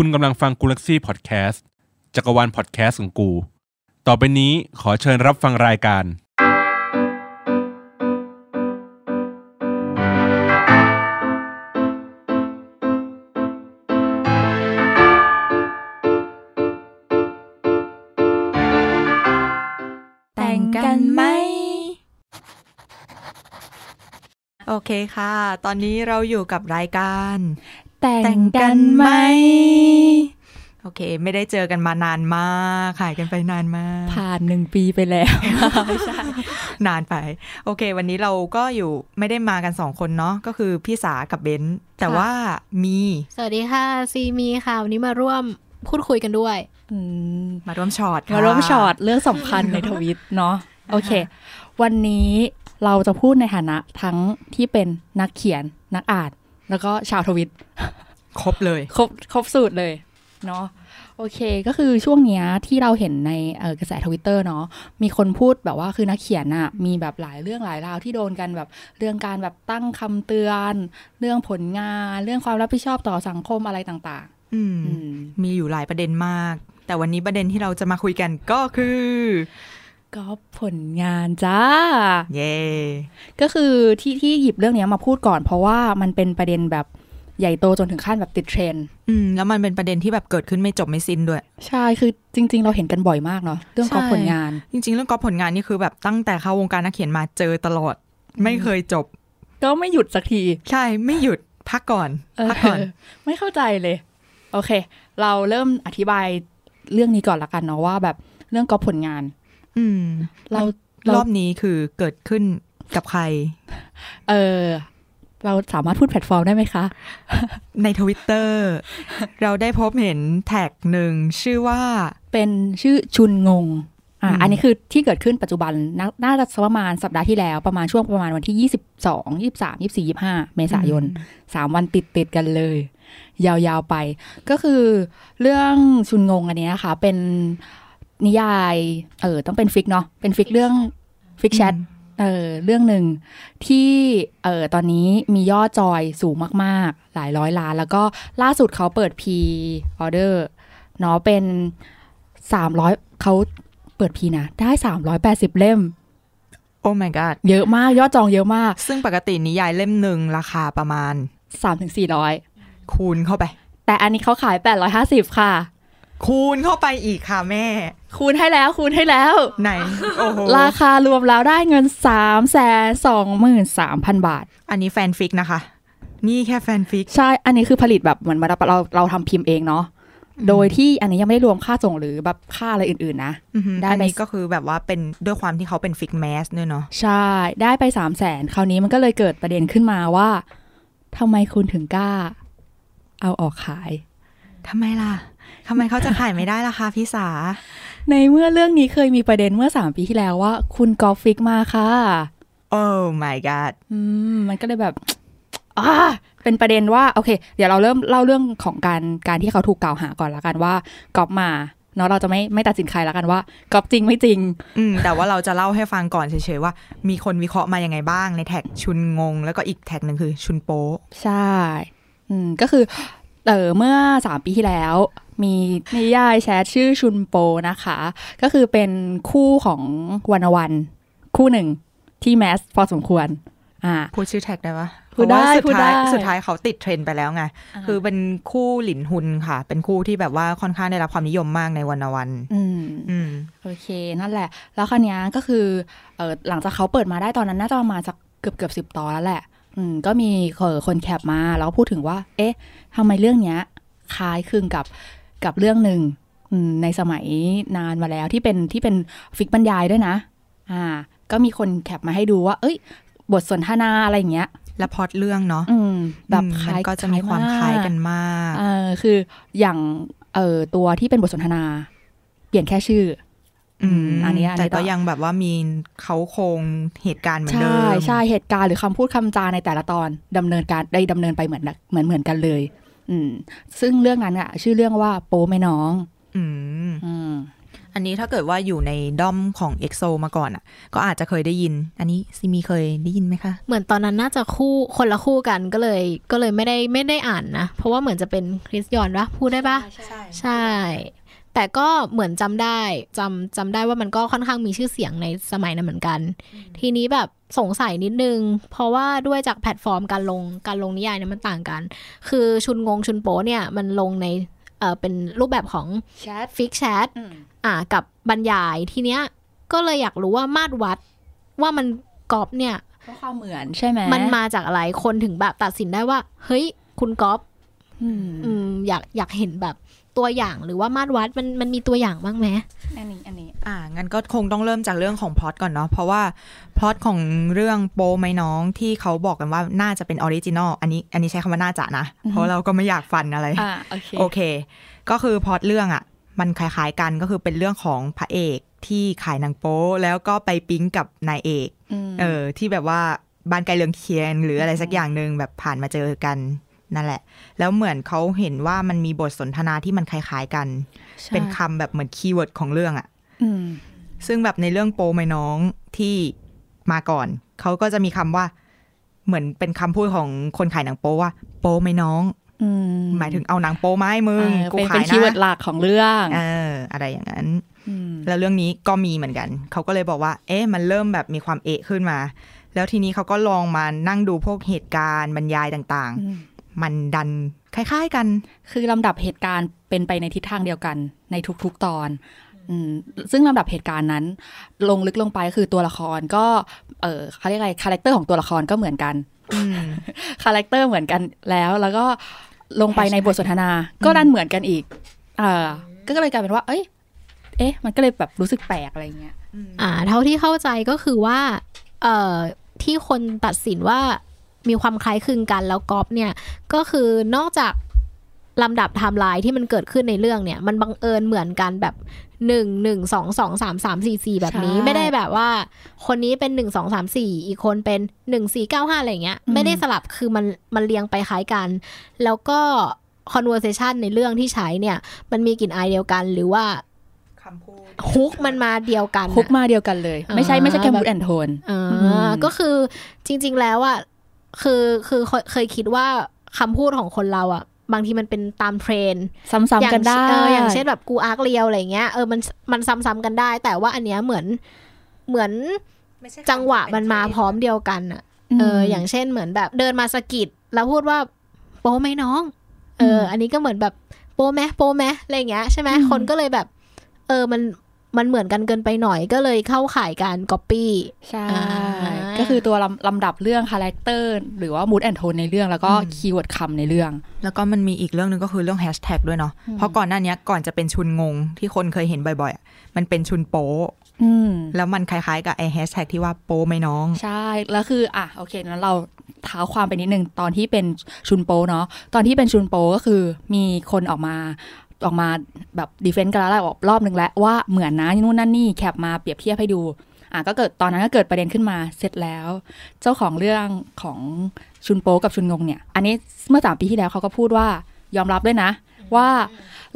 คุณกำลังฟังกูลักซี่พอดแคสต์จักรวาลพอดแคสต์ของกู ต่อไปนี้ขอเชิญรับฟังรายการ แต่งกันไหม โอเคค่ะ ตอนนี้เราอยู่กับรายการ แต่งกันไหม โอเค ไม่ได้เจอกันมานานมากหายกันไปนานมาก ผ่านหนึ่งปีไปแล้วไม่ใช่ นานไป โอเค วันนี้เราก็อยู่ไม่ได้มากันสองคนเนาะก็คือพี่สากับเบนซ์แต่ค่ะว่ามี สวัสดีค่ะ ซีมีค่ะ วันนี้มาร่วมพูดคุยกันด้วยอืมมาร่วมช็อตค่ะมาร่วมช็อตเรื่องสำคัญในทวิตเนาะโอเค วันนี้เราจะพูดในฐานะทั้งที่เป็นนักเขียนนักอ่าน แล้วก็ชาวทวิต ครบเลย ครบครบสูตรเลยเนาะโอเค ก็คือช่วงเนี้ยที่เราเห็นในเอ่อกระแสทวิตเตอร์เนาะมีคนพูดแบบว่าคือนักเขียนอะมีแบบหลายเรื่องหลายราวที่โดนกันแบบเรื่องการแบบตั้งคำเตือน เรื่องผลงาน เรื่องความรับผิดชอบต่อสังคมอะไรต่างอืมๆอืมมีอยู่หลายประเด็นมาก แต่วันนี้ประเด็นที่เราจะมาคุยกันก็คือก็ผลงานจ้า เย่ก็คือที่ที่หยิบเรื่องเนี้ยมาพูดก่อน เพราะว่ามันเป็นประเด็นแบบ ใหญ่โตจนถึงขั้นแบบติดเทรนด์อืมแล้วมันเป็นประเด็นที่แบบเกิดขึ้นไม่จบไม่สิ้นด้วย ใช่คือจริง ๆ เราเห็นกันบ่อยมากเนาะเรื่องกอล์ฟใช่ผลงาน จริง ๆ เรื่องกอล์ฟผลงานนี่คือแบบตั้งแต่เข้าวงการนักเขียนมาเจอตลอด ไม่เคยจบ ก็ไม่หยุดสักที ใช่ไม่หยุดพักก่อนเออพักก่อนไม่เข้าใจเลย โอเค เราเริ่มอธิบายเรื่องนี้ก่อนละกันเนาะว่าแบบเรื่องก๊อปผลงาน อืม เราเรารอบนี้คือเกิดขึ้นกับใคร เออ เราสามารถพูดแพลตฟอร์มได้ไหมคะ ในทวิตเตอร์เราได้พบเห็นแท็กหนึ่งชื่อว่า เป็นชื่อชุนงงอ่าอืมอันนี้คือที่เกิดขึ้นปัจจุบันน่าน่าจะประมาณสัปดาห์ที่แล้วประมาณช่วงประมาณวันที่ 22 23 24 25 เมษายนสามวันติดติดๆกันเลย ยาวๆไป ก็คือเรื่องชุนงงอันเนี้ยค่ะเป็นนิยาย เออต้องเป็น fic เนาะเป็น fic เรื่อง fic chat เออเรื่องหนึ่งที่เออตอนนี้มียอดจอยสูงมาก ๆ หลายร้อยล้าน แล้วก็ล่าสุดเขาเปิด pre-order เนาะเป็นสามร้อยเขาเปิด pre นะ ได้สามร้อยแปดสิบเล่ม oh my god เยอะมากยอดจองเยอะมาก ซึ่งปกตินิยายเล่มหนึ่งราคาประมาณสามถึงสี่ร้อยคูณเข้าไป แต่อันนี้เขาขายแปดร้อยห้าสิบค่ะ คูณเข้าไปอีกค่ะแม่ คูณให้แล้วคูณให้แล้ว ไหน โอ้โห ราคารวมแล้วได้เงินสามแสนสองหมื่นสามพันบาท อันนี้แฟนฟิกนะคะ นี่แค่แฟนฟิก ใช่ อันนี้คือผลิตแบบเหมือนเราเราเราทำพิมพ์เองเนาะโดยที่อันนี้ยังไม่ได้รวมค่าส่งหรือแบบค่าอะไรอื่นๆนะอือหือได้อันไปนี้ก็คือแบบว่าเป็นด้วยความที่เขาเป็นฟิกแมสด้วยเนาะใช่ ได้ไปสามแสนคราวนี้มันก็เลยเกิดประเด็นขึ้นมาว่าทำไมคุณถึงกล้า เอาออกขายทำไมล่ะ ทำไมเขาจะขายไม่ได้ล่ะคะพี่สา ในเมื่อเรื่องนี้เคยมีประเด็นเมื่อสามปีที่แล้วว่า คุณกอล์ฟฟิกมาค่ะ โอ้ my god อืมมันก็เลยแบบอ่าเป็นประเด็นว่า โอเค เดี๋ยวเราเริ่มเล่าเรื่องของการการที่เขาถูกกล่าวหาก่อนละกันว่ากอบมาเนาะเราจะไม่ไม่ตัดสินใครละกันว่ากอบจริงไม่จริง อืมแต่ว่าเราจะเล่าให้ฟังก่อนเฉยๆว่า มีคนวิเคราะห์มายังไงบ้างในแท็กชุนงง แล้วก็อีกแท็กหนึ่งคือชุนโป๊ะใช่ อืมก็คือเออเมื่อสามปีที่แล้ว มีนิยายแชทชื่อชุนโปนะคะ ก็คือเป็นคู่ของวันวัน คู่หนึ่งที่แมสพอสมควรอ่าพูดชื่อแท็กได้ปะพูดได้เพราะว่าสุพูดได้ท้ายสุดท้ายเขาติดเทรนด์ไปแล้วไง คือเป็นคู่หลินหุนค่ะ เป็นคู่ที่แบบว่าค่อนข้างได้รับความนิยมมากในวันวัน อืมอืมโอเค นั่นแหละ แล้วคราวเนี้ยก็คือเออหลังจากเขาเปิดมาได้ตอนนั้นน่าจะประมาณสักเกือบเกือบสิบตอนแล้วแหละ อืมก็มีเออคน cap มาแล้วก็พูดถึงว่า เอ๊ะทำไมเรื่องเนี้ยคล้ายคลึงกับ กับเรื่องหนึ่งอืมในสมัยนานมาแล้วที่เป็นที่เป็น fic บรรยายด้วยนะ อ่า ก็มีคน cap มาให้ดูว่า เอ้ย บทสนทนาอะไรอย่างเงี้ย และพล็อตเรื่องเนาะอืมแบบอืมคมันล้ายก็จะมีความคล้ายกันมากเออคืออย่างเออตัวที่เป็นบทสนทนา เปลี่ยนแค่ชื่ออืมอันนี้อันนี้แต่ก็ต่อยังแบบว่ามีเขาโครงเหตุการณ์เหมือนเดิใช่มใช่เหตุการณ์หรือคำพูดคำจาในแต่ละตอนดำเนินการได้ดำเนินไปเหมือนเหมือนเหมือนกันเลย อืม ซึ่งเรื่องนั้นอะชื่อเรื่องว่าโป้แม่น้อง อืมอืมอันนี้ถ้าเกิดว่าอยู่ในด้อมของ EXO มาก่อนอะ ก็อาจจะเคยได้ยิน อันนี้ซีมีเคยได้ยินไหมคะ เหมือนตอนนั้นน่าจะคู่คนละคู่กันก็เลย ก็เลยไม่ได้ไม่ได้อ่านนะ เพราะว่าเหมือนจะเป็นคริสยอนปะพูดได้ปะใช่ใช่ แต่ก็เหมือนจำได้จำจำได้ว่ามันก็ค่อนข้างมีชื่อเสียงในสมัยนั้นเหมือนกัน ทีนี้แบบสงสัยนิดนึง เพราะว่าด้วยจากแพลตฟอร์มการลงการลงนิยายเนี่ยมันต่างกัน คือชุนงงชุนโปเนี่ยมันลงในเอ่อเป็นรูปแบบของแชท fic แชทอ่ากับบรรยายทีเนี้ยก็เลยอยากรู้ว่ามาตรวัดว่ามันกอบเนี่ยเพราะความเหมือนใช่ไหมมันมาจากอะไรคนถึงแบบตัดสินได้ว่า เฮ้ย คุณก๊อปอืมอืมอยากอยากเห็นแบบ ตัวอย่างหรือว่ามาตรวัดมันมันมีตัวอย่างบ้างไหมอันนี้อันนี้ อ่างั้นก็คงต้องเริ่มจากเรื่องของพล็อตก่อนเนาะเพราะว่าพล็อตของเรื่องโป๊ไหมน้องที่เขาบอกกันว่าน่าจะเป็น original อันนี้อันนี้ใช้คำว่าน่าจะนะ เพราะเราก็ไม่อยากฟันอะไรอ่าโอเคโอเค ก็คือพล็อตเรื่องอะ มันคล้ายๆกันก็คือเป็นเรื่องของพระเอกที่ขายหนังโป๊แล้วก็ไปปิ๊งกับนายเอกมเออที่แบบว่าบ้านใกล้เรือนเคียงหรืออะไรสักอย่างหนึ่งแบบผ่านมาเจอกัน นั่นแหละ แล้วเหมือนเขาเห็นว่ามันมีบทสนทนาที่มันคล้ายๆกันใช่เป็นคำแบบเหมือน keyword ของเรื่องอะอืมซึ่งแบบในเรื่องโป๊ไหมน้องที่มาก่อน เขาก็จะมีคำว่า เหมือนเป็นคำพูดของคนขายหนังโป๊ว่า โป๊ไหมน้องอืมหมายถึงเอาหนังโป๊มาให้มึงเออกูเป็นขาเป็นย keyword นะหลักของเรื่องเอออะไรอย่างนั้นมแล้วเรื่องนี้ก็มีเหมือนกัน เขาก็เลยบอกว่า เอ๊ะมันเริ่มแบบมีความเอ๊ะขึ้นมา แล้วทีนี้เขาก็ลองมานั่งดูพวกเหตุการณ์บรรยายต่างอืมๆ มันดันคล้ายๆกัน คือลำดับเหตุการณ์เป็นไปในทิศทางเดียวกันในทุกๆตอนอืมซึ่งลำดับเหตุการณ์นั้น ลงลึกลงไปคือตัวละครก็ เออเขาเรียกอะไร character ของตัวละครก็เหมือนกันอืม character เหมือนกันแล้ว แล้วก็ลงไปในบทสนทนา ก็ดันเหมือนกันอีก เออก็เลยกลายเป็นว่า เอ้ย เอ๊ะ มันก็เลยแบบรู้สึกแปลกอะไรเงี้ย อ่า เท่าที่เข้าใจก็คือว่า เอ่อที่คนตัดสินว่า มีความคล้ายคลึงกันแล้วก๊อปเนี่ยก็คือนอกจากลำดับไทม์ไลน์ที่มันเกิดขึ้นในเรื่องเนี่ย มันบังเอิญเหมือนกันแบบหนึ่งหนึ่งสองสองสามสามสี่สี่แบบนี้ใช่ไม่ได้แบบว่า คนนี้เป็นหนึ่งสองสามสี่อีกคนเป็นหนึ่งสี่เก้าห้าอะไรอย่างเงี้ยอืมไม่ได้สลับคือมันมันเรียงไปคล้ายกัน แล้วก็ conversation ในเรื่องที่ใช้เนี่ย มันมีกลิ่นอายเดียวกันหรือว่าคำพูด hook มันมาเดียวกัน hook อะมาเดียวกันเลย ไม่ใช่อ่าไม่ใช่แค่แบบมูดแอนโทนอ่าอืมก็คือจริง ๆ แล้วอะ คือคือเคยเคยคิดว่าคำพูดของคนเราอะบางทีมันเป็นตามเทรนด์ซ้ำอย่าๆกันงได้เอออย่างเช่นแบบกูอาร์คเรียวอะไรเงี้ยเออมันมันซ้ำๆกันได้ แต่ว่าอันเนี้ยเหมือนเหมือนจังหวะมันมาพร้อมเดียวกันอะเออ อย่างเช่นเหมือนแบบเดินมาสะกิดแล้วพูดว่าโป๊ไหมน้อง เออ อันนี้ก็เหมือนแบบโป๊ไหมโป๊ไหมอะไรอย่างเงี้ยใช่ไหมอืมคนก็เลยแบบ เออมัน มันเหมือนกันเกินไปหน่อยก็เลยเข้าข่ายการก๊อปปี้ใช่อ่าก็คือตัวลำลำดับเรื่อง character หรือว่า mood and tone ในเรื่องแล้วก็อืม keyword คำในเรื่อง แล้วก็มันมีอีกเรื่องหนึ่งก็คือเรื่องแฮชแท็กด้วยเนาะอืมเพราะก่อนหน้านี้ก่อนจะเป็นชุนงงที่คนเคยเห็นบ่อยๆอะมันเป็นชุนโป๊อืมแล้วมันคล้ายๆ กับไอแฮชแท็กที่ว่าโป๊ไหมน้อง ใช่ แล้วคืออะโอเคนั้นเราเท้าความไปนิดนึงตอนที่เป็นชุนโป๊เนาะตอนที่เป็นชุนโป๊ก็คือมีคนออกมา ออกมาแบบ defend กันแล้วแหละรอบนึงแล้วว่าเหมือนนะนู่นนั่นนี่ cap มาเปรียบเทียบให้ดูอะก็เกิดตอนนั้นก็เกิดประเด็นขึ้นมาเสร็จแล้ว เจ้าของเรื่องของชุนโป๊กับชุนงงเนี่ย อันนี้เมื่อสามปีที่แล้วเขาก็พูดว่ายอมรับด้วยนะ ว่า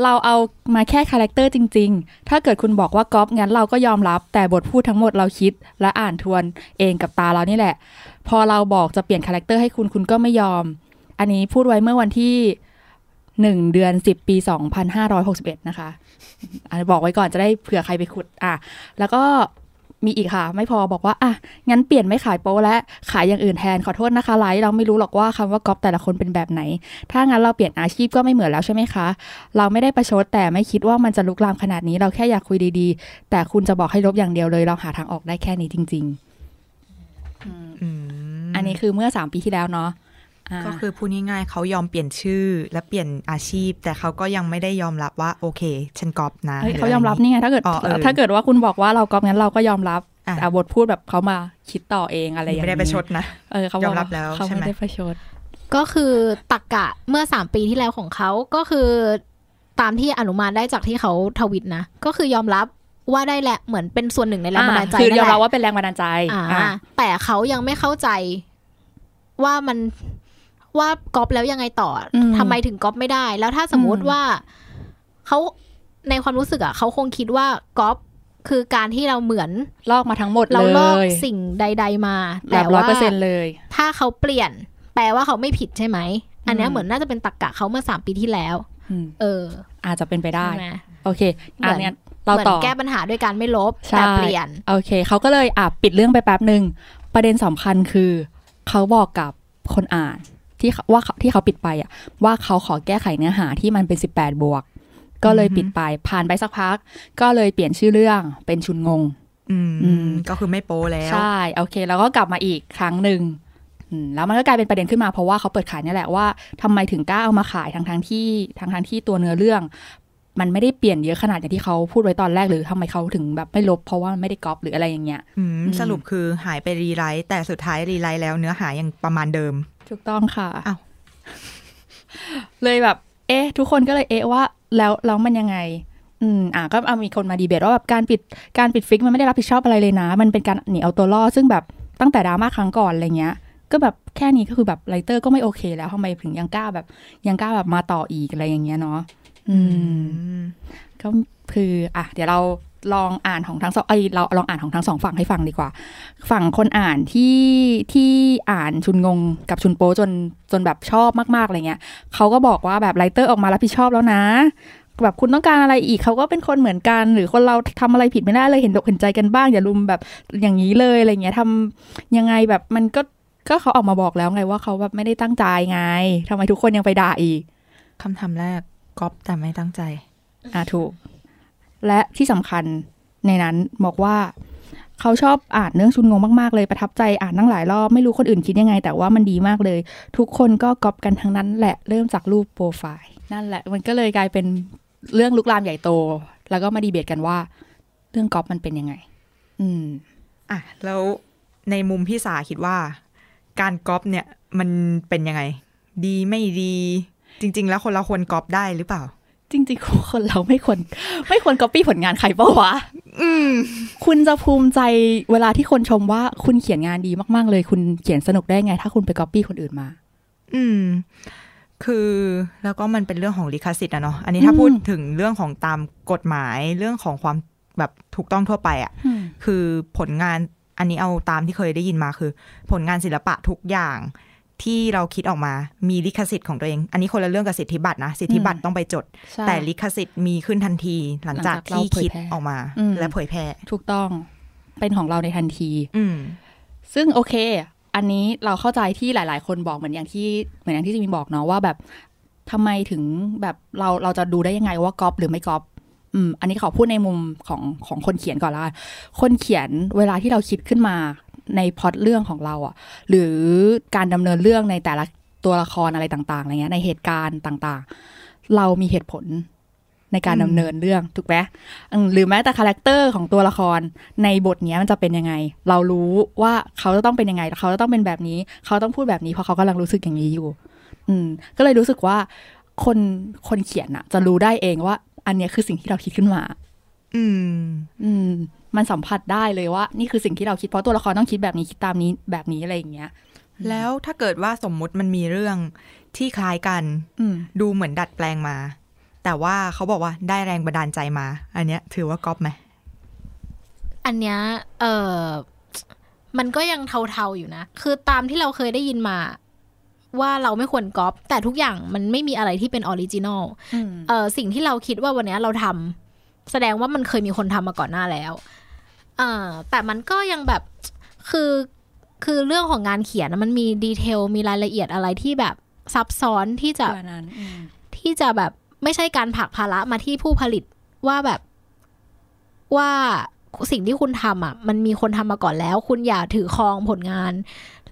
เราเอามาแค่ character จริง ๆ ถ้าเกิดคุณบอกว่าก๊อปงั้นเราก็ยอมรับแต่บทพูดทั้งหมดเราคิด และอ่านทวนเองกับตาเรานี่แหละ พอเราบอกจะเปลี่ยน character ให้คุณคุณก็ไม่ยอม อันนี้พูดไว้เมื่อวันที่ หนึ่งเดือนสิบปีสองพันห้าร้อยหกสิบเอ็ดนะคะอันนี้บอกไว้ก่อนจะได้เผื่อใครไปขุดอะแล้วก็มีอีกค่ะ ไม่พอบอกว่า อะ งั้นเปลี่ยนไม่ขายโป๊และขายอย่างอื่นแทนขอโทษนะคะไลฟ์เราไม่รู้หรอกว่าคำว่าก๊อปแต่ละคนเป็นแบบไหน ถ้างั้นเราเปลี่ยนอาชีพก็ไม่เหมือนแล้วใช่ไหมคะ เราไม่ได้ประชดแต่ไม่คิดว่ามันจะลุกลามขนาดนี้ เราแค่อยากคุยดีๆ แต่คุณจะบอกให้ลบอย่างเดียวเลย เราหาทางออกได้แค่นี้จริง ๆอืมอันนี้คือเมื่อสามปีที่แล้วเนาะา ก็คือพูดง่ายๆเขายอมเปลี่ยนชื่อและเปลี่ยนอาชีพ แต่เขาก็ยังไม่ได้ยอมรับว่าโอเค ฉันกอบนะเฮ้ยหเขายอมรับะไนี่ไงถ้าเกิดอ๋อเออถ้าเกิดว่าคุณบอกว่าเราก๊อปงั้นเราก็ยอมรับอะแต่บทพูดแบบเขามาคิดต่อเองอะไรอย่างไม่นี้ได้ไปชดนะเออเขาบยออกมรับว่าแล้วเขาใช่ไหมไม่ได้ประชด ก็คือตักกะเมื่อสามปีที่แล้วของเขาก็คือตามที่อนุมานได้จากที่เขาทวิตนะ ก็คือยอมรับว่าได้แหละเหมือนเป็นส่วนหนึ่งในแรงบันดาลใจคือยอมนั่นแหรับละว่าเป็นแรงบันดาลใจอ่าอะแต่เขายังไม่เข้าใจว่ามัน ว่าก๊อปแล้วยังไงต่ออมทำไมถึงก๊อปไม่ได้ แล้วถ้าสมมุติอืมว่าเขาในความรู้สึกอะเขาคงคิดว่าก๊อปคือการที่เราเหมือนลอกมาทั้งหมดเราเลลอกยสิ่งใด ๆมาแบแต่บร้อยว่าเปอร์เซ็นเลย ถ้าเขาเปลี่ยน แปลว่าเขาไม่ผิดใช่ไหม อันเนี้ยอืมเหมือนน่าจะเป็นตรกกะเขาเมื่อสามปีที่แล้วอืมเออ อาจจะเป็นไปได้ใช่ไหมโอเคเหมือัอนนเนี้ยเราเหมือนต่อแก้ปัญหาด้วยการไม่ลบใช่แต่เปลี่ยน โอเคเขาก็เลยอะปิดเรื่องไปแป๊บหนึ่งประเด็นสำคัญคือ เขาบอกกับคนอ่าน ที่เขาว่าเขาที่เขาปิดไปอะว่าเขาขอแก้ไขเนื้อหาที่มันเป็น 18 บวก ก็เลยอือฮึปิดไปผ่านไปสักพัก ก็เลยเปลี่ยนชื่อเรื่องเป็นชุนงง อืมอืมก็คือไม่โป้แล้ว ใช่โอเค แล้วก็กลับมาอีกครั้งหนึ่งอืมแล้วมันก็กลายเป็นประเด็นขึ้นมาเพราะว่าเขาเปิดขายนี่แหละว่าทำไมถึงกล้าเอามาขายทั้งทงๆที่ทั้งทงๆที่ตัวเนื้อเรื่อง มันไม่ได้เปลี่ยนเยอะขนาดอย่างที่เขาพูดไว้ตอนแรกหรือทำไมเขาถึงแบบไม่ลบเพราะว่ามันไม่ได้ก๊อปหรืออะไรอย่างเงี้ยอืมอืมสรุปคือหายไป rewrite แต่สุดท้าย rewrite แล้วเนื้อหายังประมาณเดิม ถูกต้องค่ะอ้าวเลยแบบ เอ๊ะ ทุกคนก็เลยเอ๊ะว่า แล้วแล้วมันยังไง อืมอะก็เอามีคนมาดีเบตว่าแบบการปิดการปิด fic มันไม่ได้รับผิดชอบอะไรเลยนะ มันเป็นการหนีเอาตัวรอดซึ่งแบบตั้งแต่ดราม่าครั้งก่อนอะไรเงี้ยก็แบบแค่นี้ก็คือแบบ writer ก็ไม่โอเคแล้วทำไมถึงยังกล้าแบบยังกล้าแบบมาต่ออีกอะไรอย่างเงี้ยเนาะ อืมก็คืออะเดี๋ยวเราลองอ่านของทั้งสองเอเราลองอ่านของทั้งสองฝั่งให้ฟังดีกว่า ฝั่งคนอ่านที่ที่อ่านชุนงงกับชุนโป๊จนจนแบบชอบมากๆอะไรเงี้ยเขาก็บอกว่าแบบ writer ออกมารับผิดชอบแล้วนะ แบบคุณต้องการอะไรอีกเขาก็เป็นคนเหมือนกัน หรือคนเราทำอะไรผิดไม่ได้เลยเห็นอกเห็นใจกันบ้าง อย่ารุมแบบอย่างนี้เลยอะไรเงี้ยทำยังไงแบบมันก็ก็เขาออกมาบอกแล้วไงว่าเขาแบบไม่ได้ตั้งใจไงทำไมทุกคนยังไปด่าอีกคำถามแรก ก๊อปแต่ไม่ตั้งใจ อ่าถูก และที่สำคัญในนั้นบอกว่าเขาชอบอ่านเรื่องชุนงงมากๆเลยประทับใจอ่านตั้งหลายรอบไม่รู้คนอื่นคิดยังไง แต่ว่ามันดีมากเลย ทุกคนก็ก๊อปกันทั้งนั้นแหละเริ่มจากรูปโปรไฟล์นั่นแหละ มันก็เลยกลายเป็นเรื่องลุกลามใหญ่โต แล้วก็มาดีเบตกันว่า เรื่องก๊อปมันเป็นยังไง อืม อะแล้วในมุมพี่สาคิดว่า การก๊อปเนี่ย มันเป็นยังไง ดีไม่ดี จริง ๆ แล้วคนเราควรก๊อปได้หรือเปล่า จริง ๆ คนเราไม่ควร ไม่ควรก๊อปปี้ผลงานใครปะวะอืมคุณจะภูมิใจเวลาที่คนชมว่าคุณเขียนงานดีมาก ๆ เลย คุณเขียนสนุกได้ไง ถ้าคุณไปก๊อปปี้คนอื่นมา อืม คือแล้วก็มันเป็นเรื่องของลิขสิทธิ์อะเนาะอันนี้ถ้าอืมพูดถึงเรื่องของตามกฎหมายเรื่องของความแบบถูกต้องทั่วไปอะคือผลงานอันนี้เอาตามที่เคยได้ยินมาคือ ผลงานศิลปะทุกอย่าง ที่เราคิดออกมามีลิขสิทธิ์ของตัวเอง อันนี้คนละเรื่องกับสิทธิบัตรนะ สิทธิบัตรอืมต้องไปจดใช่แต่ลิขสิทธิ์มีขึ้นทันทีหลังจากหลังจากเราที่คิดเผยแพร่ออกมาอืมและเผยแพร่ถูกต้องเป็นของเราในทันที อืมซึ่งโอเค อันนี้เราเข้าใจที่หลาย ๆ คนบอกเหมือนอย่างที่เหมือนอย่างที่จะมีบอกเนาะว่าแบบทำไมถึงแบบเราเราจะดูได้ยังไงว่าก๊อปหรือไม่ก๊อปอืมอันนี้ขอพูดในมุมของของคนเขียนก่อนละกันคนเขียนเวลาที่เราคิดขึ้นมา ในพล็อตเรื่องของเราอะหรือการดำเนินเรื่องในแต่ละตัวละครอะไรต่างๆอะไรเงี้ยในเหตุการณ์ต่างๆ เรามีเหตุผลในการอืมดำเนินเรื่องถูกไหมอืมหรือแม้แต่ character ของตัวละครในบทเนี้ยมันจะเป็นยังไง เรารู้ว่าเขาจะต้องเป็นยังไงเขาจะต้องเป็นแบบนี้ เขาต้องพูดแบบนี้เพราะเขากำลังรู้สึกอย่างนี้อยู่ อืม ก็เลยรู้สึกว่าคนคนเขียนอะจะรู้ได้เองว่า อันเนี้ยคือสิ่งที่เราคิดขึ้นมา อืม อืม มันสัมผัสได้เลยว่า นี่คือสิ่งที่เราคิดเพราะตัวละครต้องคิดแบบนี้คิดตามนี้แบบนี้อะไรอย่างเงี้ย แล้วถ้าเกิดว่าสมมุติมันมีเรื่องที่คล้ายกันอืมดูเหมือนดัดแปลงมา แต่ว่าเขาบอกว่าได้แรงบันดาลใจมา อันเนี้ย ถือว่าก๊อปไหมอันเนี้ยเออมันก็ยังเทาๆอยู่นะ คือตามที่เราเคยได้ยินมา ว่าเราไม่ควรก๊อปแต่ทุกอย่างมันไม่มีอะไรที่เป็น original อืมเออสิ่งที่เราคิดว่าวันเนี้ยเราทำแสดงว่ามันเคยมีคนทำมาก่อนหน้าแล้ว เออแต่มันก็ยังแบบคือคือเรื่องของงานเขียนนะมันมี detail มีรายละเอียดอะไรที่แบบซับซ้อนที่จะตัวนั้นอืมที่จะแบบไม่ใช่การผลักภาระมาที่ผู้ผลิตว่าแบบว่าสิ่งที่คุณทำอะ มันมีคนทำมาก่อนแล้ว คุณอย่าถือครองผลงาน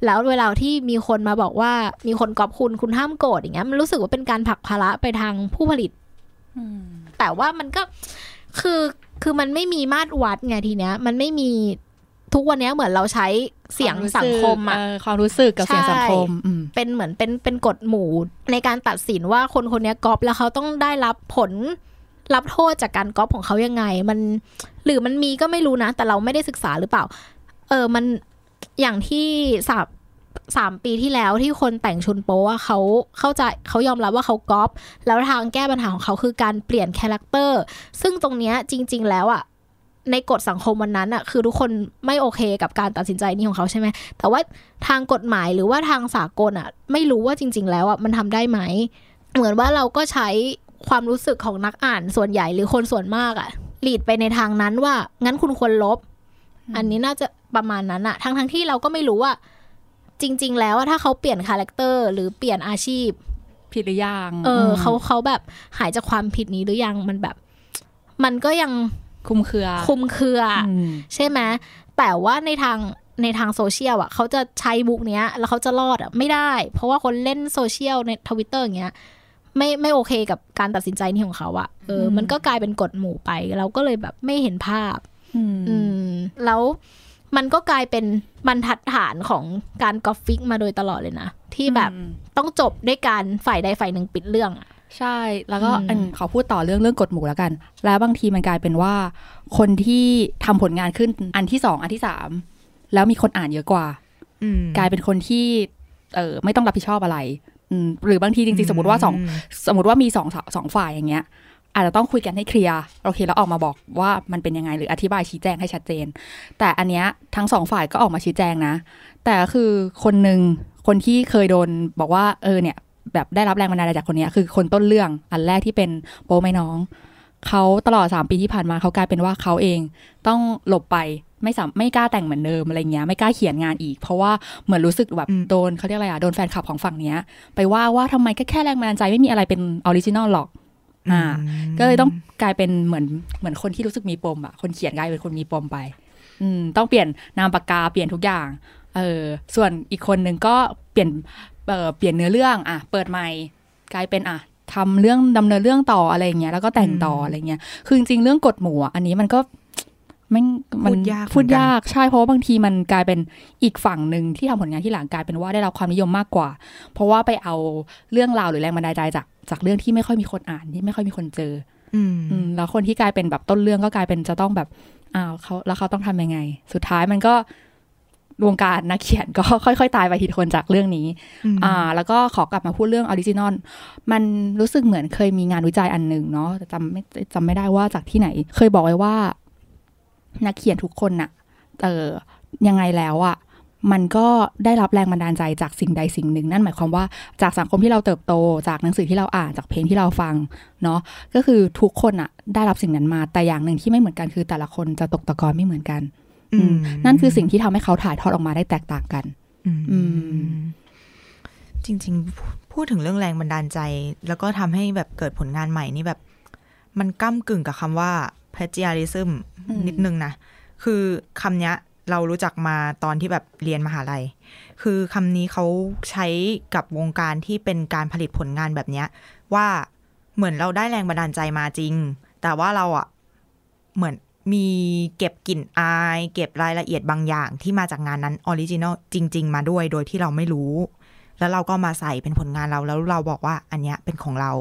แล้วเวลาที่มีคนมาบอกว่ามีคนกอบคุณคุณห้ามโกรธอย่างเงี้ย มันรู้สึกว่าเป็นการผลักภาระไปทางผู้ผลิตอืมแต่ว่ามันก็คือ คือมันไม่มีมาตรวัดไงทีเนี้ย มันไม่มีทุกวันเนี้ยเหมือนเราใช้เสียงสังคมอะเความรู้สึกกับเสียงสังคมอืมเป็นเหมือนเป็นเป็นกฎหมู่ในการตัดสินว่าคนคนเนี้ยก๊อปแล้วเขาต้องได้รับผลรับโทษจากการก๊อปของเขายังไง มันหรือมันมีก็ไม่รู้นะ แต่เราไม่ได้ศึกษาหรือเปล่า เออมันอย่างที่สับ สามปีที่แล้วที่คนแต่งชุนโป๊ะเขาเข้าใจเขายอมรับว่าเขาก๊อปแล้วทางแก้ปัญหาของเขาคือการเปลี่ยน character ซึ่งตรงเนี้ยจริง ๆ แล้วอะในกฎสังคมวันนั้นอะคือทุกคนไม่โอเคกับการตัดสินใจนี้ของเขาใช่ไหมแต่ว่าทางกฎหมายหรือว่าทางสากลอะไม่รู้ว่าจริง ๆ แล้วอะมันทำได้ไหม เหมือนว่าเราก็ใช้ความรู้สึกของนักอ่านส่วนใหญ่หรือคนส่วนมากอะ lead ไปในทางนั้นว่างั้นคุณควรลบ อันนี้น่าจะประมาณนั้นอะทั้งทั้งที่เราก็ไม่รู้ว่า จริง ๆ แล้วถ้าเขาเปลี่ยน character หรือเปลี่ยนอาชีพผิดหรือยังเออเขาเขาแบบหายจากความผิดนี้หรือยังมันแบบ มันก็ยังคลุมเครือ คลุมเครืออืมใช่ไหมแต่ว่าในทางในทางโซเชียลอะเขาจะใช้มุกเนี้ย แล้วเขาจะรอดอะไม่ได้ เพราะว่าคนเล่นโซเชียลในทวิตเตอร์อย่างเงี้ยไม่ไม่โอเคกับการตัดสินใจนี้ของเขาอะเออ มันก็กลายเป็นกฎหมู่ไป เราก็เลยแบบไม่เห็นภาพ อืมอืมแล้ว มันก็กลายเป็นบรรทัดฐานของการก๊อป fic มาโดยตลอดเลยนะ ที่แบบอืมต้องจบด้วยการฝ่ายใดฝ่ายหนึ่งปิดเรื่องอะใช่แล้วก็อืมอันขอพูดต่อเรื่องเรื่องกฎหมู่แล้วกัน แล้วบางทีมันกลายเป็นว่า คนที่ทำผลงานขึ้นอันที่สองอันที่สามแล้วมีคนอ่านเยอะกว่าอืมกลายเป็นคนที่ เออไม่ต้องรับผิดชอบอะไรอืมหรือบางทีจริงๆ สมมติว่าสองสมมติว่ามีสองสองฝ่ายอย่างเงี้ย อาจจะต้องคุยกันให้เคลียร์โอเคแล้วออกมาบอกว่ามันเป็นยังไงหรืออธิบายชี้แจงให้ชัดเจน แต่อันเนี้ยทั้งสองฝ่ายก็ออกมาชี้แจงนะ แต่ก็คือคนหนึ่งคนที่เคยโดนบอกว่าเออเนี่ยแบบได้รับแรงบันดาลใจจากคนเนี้ยคือคนต้นเรื่องอันแรกที่เป็นโปไม่น้องเขาตลอดสามปีที่ผ่านมาเขากลายเป็นว่าเขาเองต้องหลบไปไม่สามไม่กล้าแต่งเหมือนเดิมอะไรเงี้ยไม่กล้าเขียนงานอีก เพราะว่าเหมือนรู้สึกแบบอืมโดนเขาเรียกอะไรอะโดนแฟนคลับของฝั่งเนี้ย ไปว่าว่าทำไมก็แค่แรงบันดาลใจไม่มีอะไรเป็น original หรอก อ่า ก็เลยต้องกลายเป็นเหมือนเหมือนคนที่รู้สึกมีปมอะคนเขียนกลายเป็นคนมีปมไป อืม ต้องเปลี่ยนนามปากกาเปลี่ยนทุกอย่าง เออ ส่วนอีกคนหนึ่งก็เปลี่ยนเออเปลี่ยนเนื้อเรื่อง อะ เปิดใหม่กลายเป็นอะทำเรื่องดำเนินเรื่องต่ออะไรอย่างเงี้ยแล้วก็แต่งต่ออะไรเงี้ยคือจริงๆเรื่องกฎหมู่อะอันนี้มันก็ ไม่มันพูดยากพูดเหมือนกันยากใช่เพราะว่าบางทีมันกลายเป็นอีกฝั่งหนึ่งที่ทำผลงานที่หลังกลายเป็นว่าได้รับความนิยมมากกว่า เพราะว่าไปเอาเรื่องราวหรือแรงบันดาลใจจากจากเรื่องที่ไม่ค่อยมีคนอ่านที่ไม่ค่อยมีคนเจอ อืมอืมแล้วคนที่กลายเป็นแบบต้นเรื่องก็กลายเป็นจะต้องแบบอ้าวเขาแล้วเขาต้องทำยังไง สุดท้ายมันก็วงการนักเขียนก็ค่อย ๆ ตายไปทีละคนจากเรื่องนี้ อ่า แล้วก็ขอกลับมาพูดเรื่อง original มันรู้สึกเหมือนเคยมีงานวิจัยอันหนึ่งเนาะแต่จำไม่จำไม่ได้ว่าจากที่ไหน เคยบอกไว้ว่า นักเขียนทุกคนน่ะเออยังไงแล้วอะมันก็ได้รับแรงบันดาลใจจากสิ่งใดสิ่งหนึ่ง นั่นหมายความว่าจากสังคมที่เราเติบโต จากหนังสือที่เราอ่านจากเพลงที่เราฟังเนาะก็คือทุกคนอะได้รับสิ่งนั้นมาแต่อย่างหนึ่งที่ไม่เหมือนกันคือ แต่ละคนจะตกตะกอนไม่เหมือนกัน อืมนั่นคือสิ่งที่ทำให้เขาถ่ายทอดออกมาได้แตกต่างกัน อืมจริง ๆ พูดถึงเรื่องแรงบันดาลใจ แล้วก็ทำให้แบบเกิดผลงานใหม่นี่แบบ มันก้ากึ่งกับคำว่า plagiarism อืมนิดนึงนะ คือคำเนี้ยเรารู้จักมาตอนที่แบบเรียนมหาลัย คือคำนี้เขาใช้กับวงการที่เป็นการผลิตผลงานแบบเนี้ยว่าเหมือนเราได้แรงบันดาลใจมาจริง แต่ว่าเราอะเหมือนมีเก็บกลิ่นอาย เก็บรายละเอียดบางอย่างที่มาจากงานนั้น original จริง ๆ มาด้วยโดยที่เราไม่รู้ แล้วเราก็มาใส่เป็นผลงานเราแล้วเราบอกว่าอันเนี้ยเป็นของเรา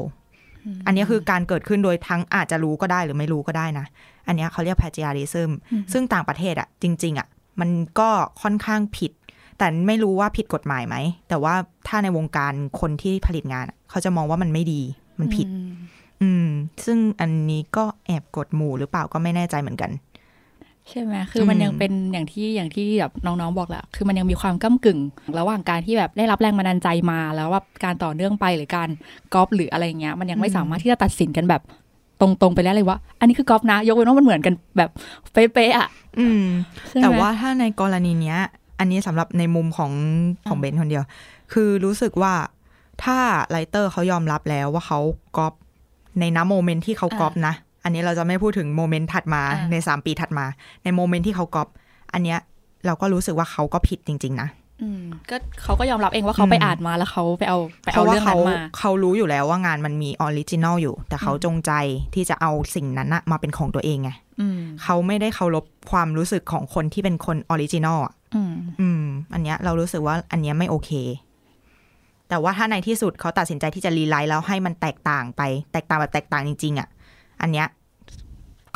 อันเนี้ยคือการเกิดขึ้นโดยทั้งอาจจะรู้ก็ได้หรือไม่รู้ก็ได้นะ อันเนี้ยเขาเรียก plagiarism ซึ่งต่างประเทศอะจริง ๆอะมันก็ค่อนข้างผิด แต่ไม่รู้ว่าผิดกฎหมายไหม แต่ว่าถ้าในวงการคนที่ผลิตงานอะเขาจะมองว่ามันไม่ดี มันผิดอืมอืม ซึ่งอันนี้ก็แอบกดหมู่หรือเปล่าก็ไม่แน่ใจเหมือนกัน ใช่ไหมคือมันอืมยังเป็นอย่างที่อย่างที่แบบน้องๆบอกแหละคือมันยังมีความก้ากึ่ง ระหว่างการที่แบบได้รับแรงบันดาลใจมาแล้วว่าการต่อเนื่องไปหรือการก๊อปหรืออะไรเงี้ย มันยังไม่สามารถที่จะตัดสินกันแบบตรงๆไปแล้วเลยว่า อันนี้คือก๊อปนะ ยกเว้นว่ามันเหมือนกันแบบเป๊ะๆอะอืมใช่ไหมแต่ว่าถ้าในกรณีเนี้ย อันนี้สำหรับในมุมของของเบนคนเดียว คือรู้สึกว่าถ้า writer เขายอมรับแล้วว่าเขาก๊อปใน ณ moment ที่เขาก๊อปนะ อันนี้เราจะไม่พูดถึง moment ถัดมาในสามปีถัดมา ใน moment ที่เขาก๊อปอันเนี้ยเราก็รู้สึกว่าเขาก็ผิดจริง ๆ นะอืมก็เขาก็ยอมรับเองว่าเขาไปอ่านมาแล้วเขาไปเอาไปเพเอาราะว่าเรื่องเขานั้นมาเขารู้อยู่แล้วว่างานมันมี original อยู่ แต่เขาจงใจที่จะเอาสิ่งนั้นนะมาเป็นของตัวเองไงอืมเขาไม่ได้เคารพความรู้สึกของคนที่เป็นคน original อะอืมอืม อันเนี้ยเรารู้สึกว่าอันเนี้ยไม่โอเค แต่ว่าถ้าในที่สุดเขาตัดสินใจที่จะ rewrite แล้วให้มันแตกต่างไป แตกต่างแบบแตกต่างจริงๆอะ อันเนี้ย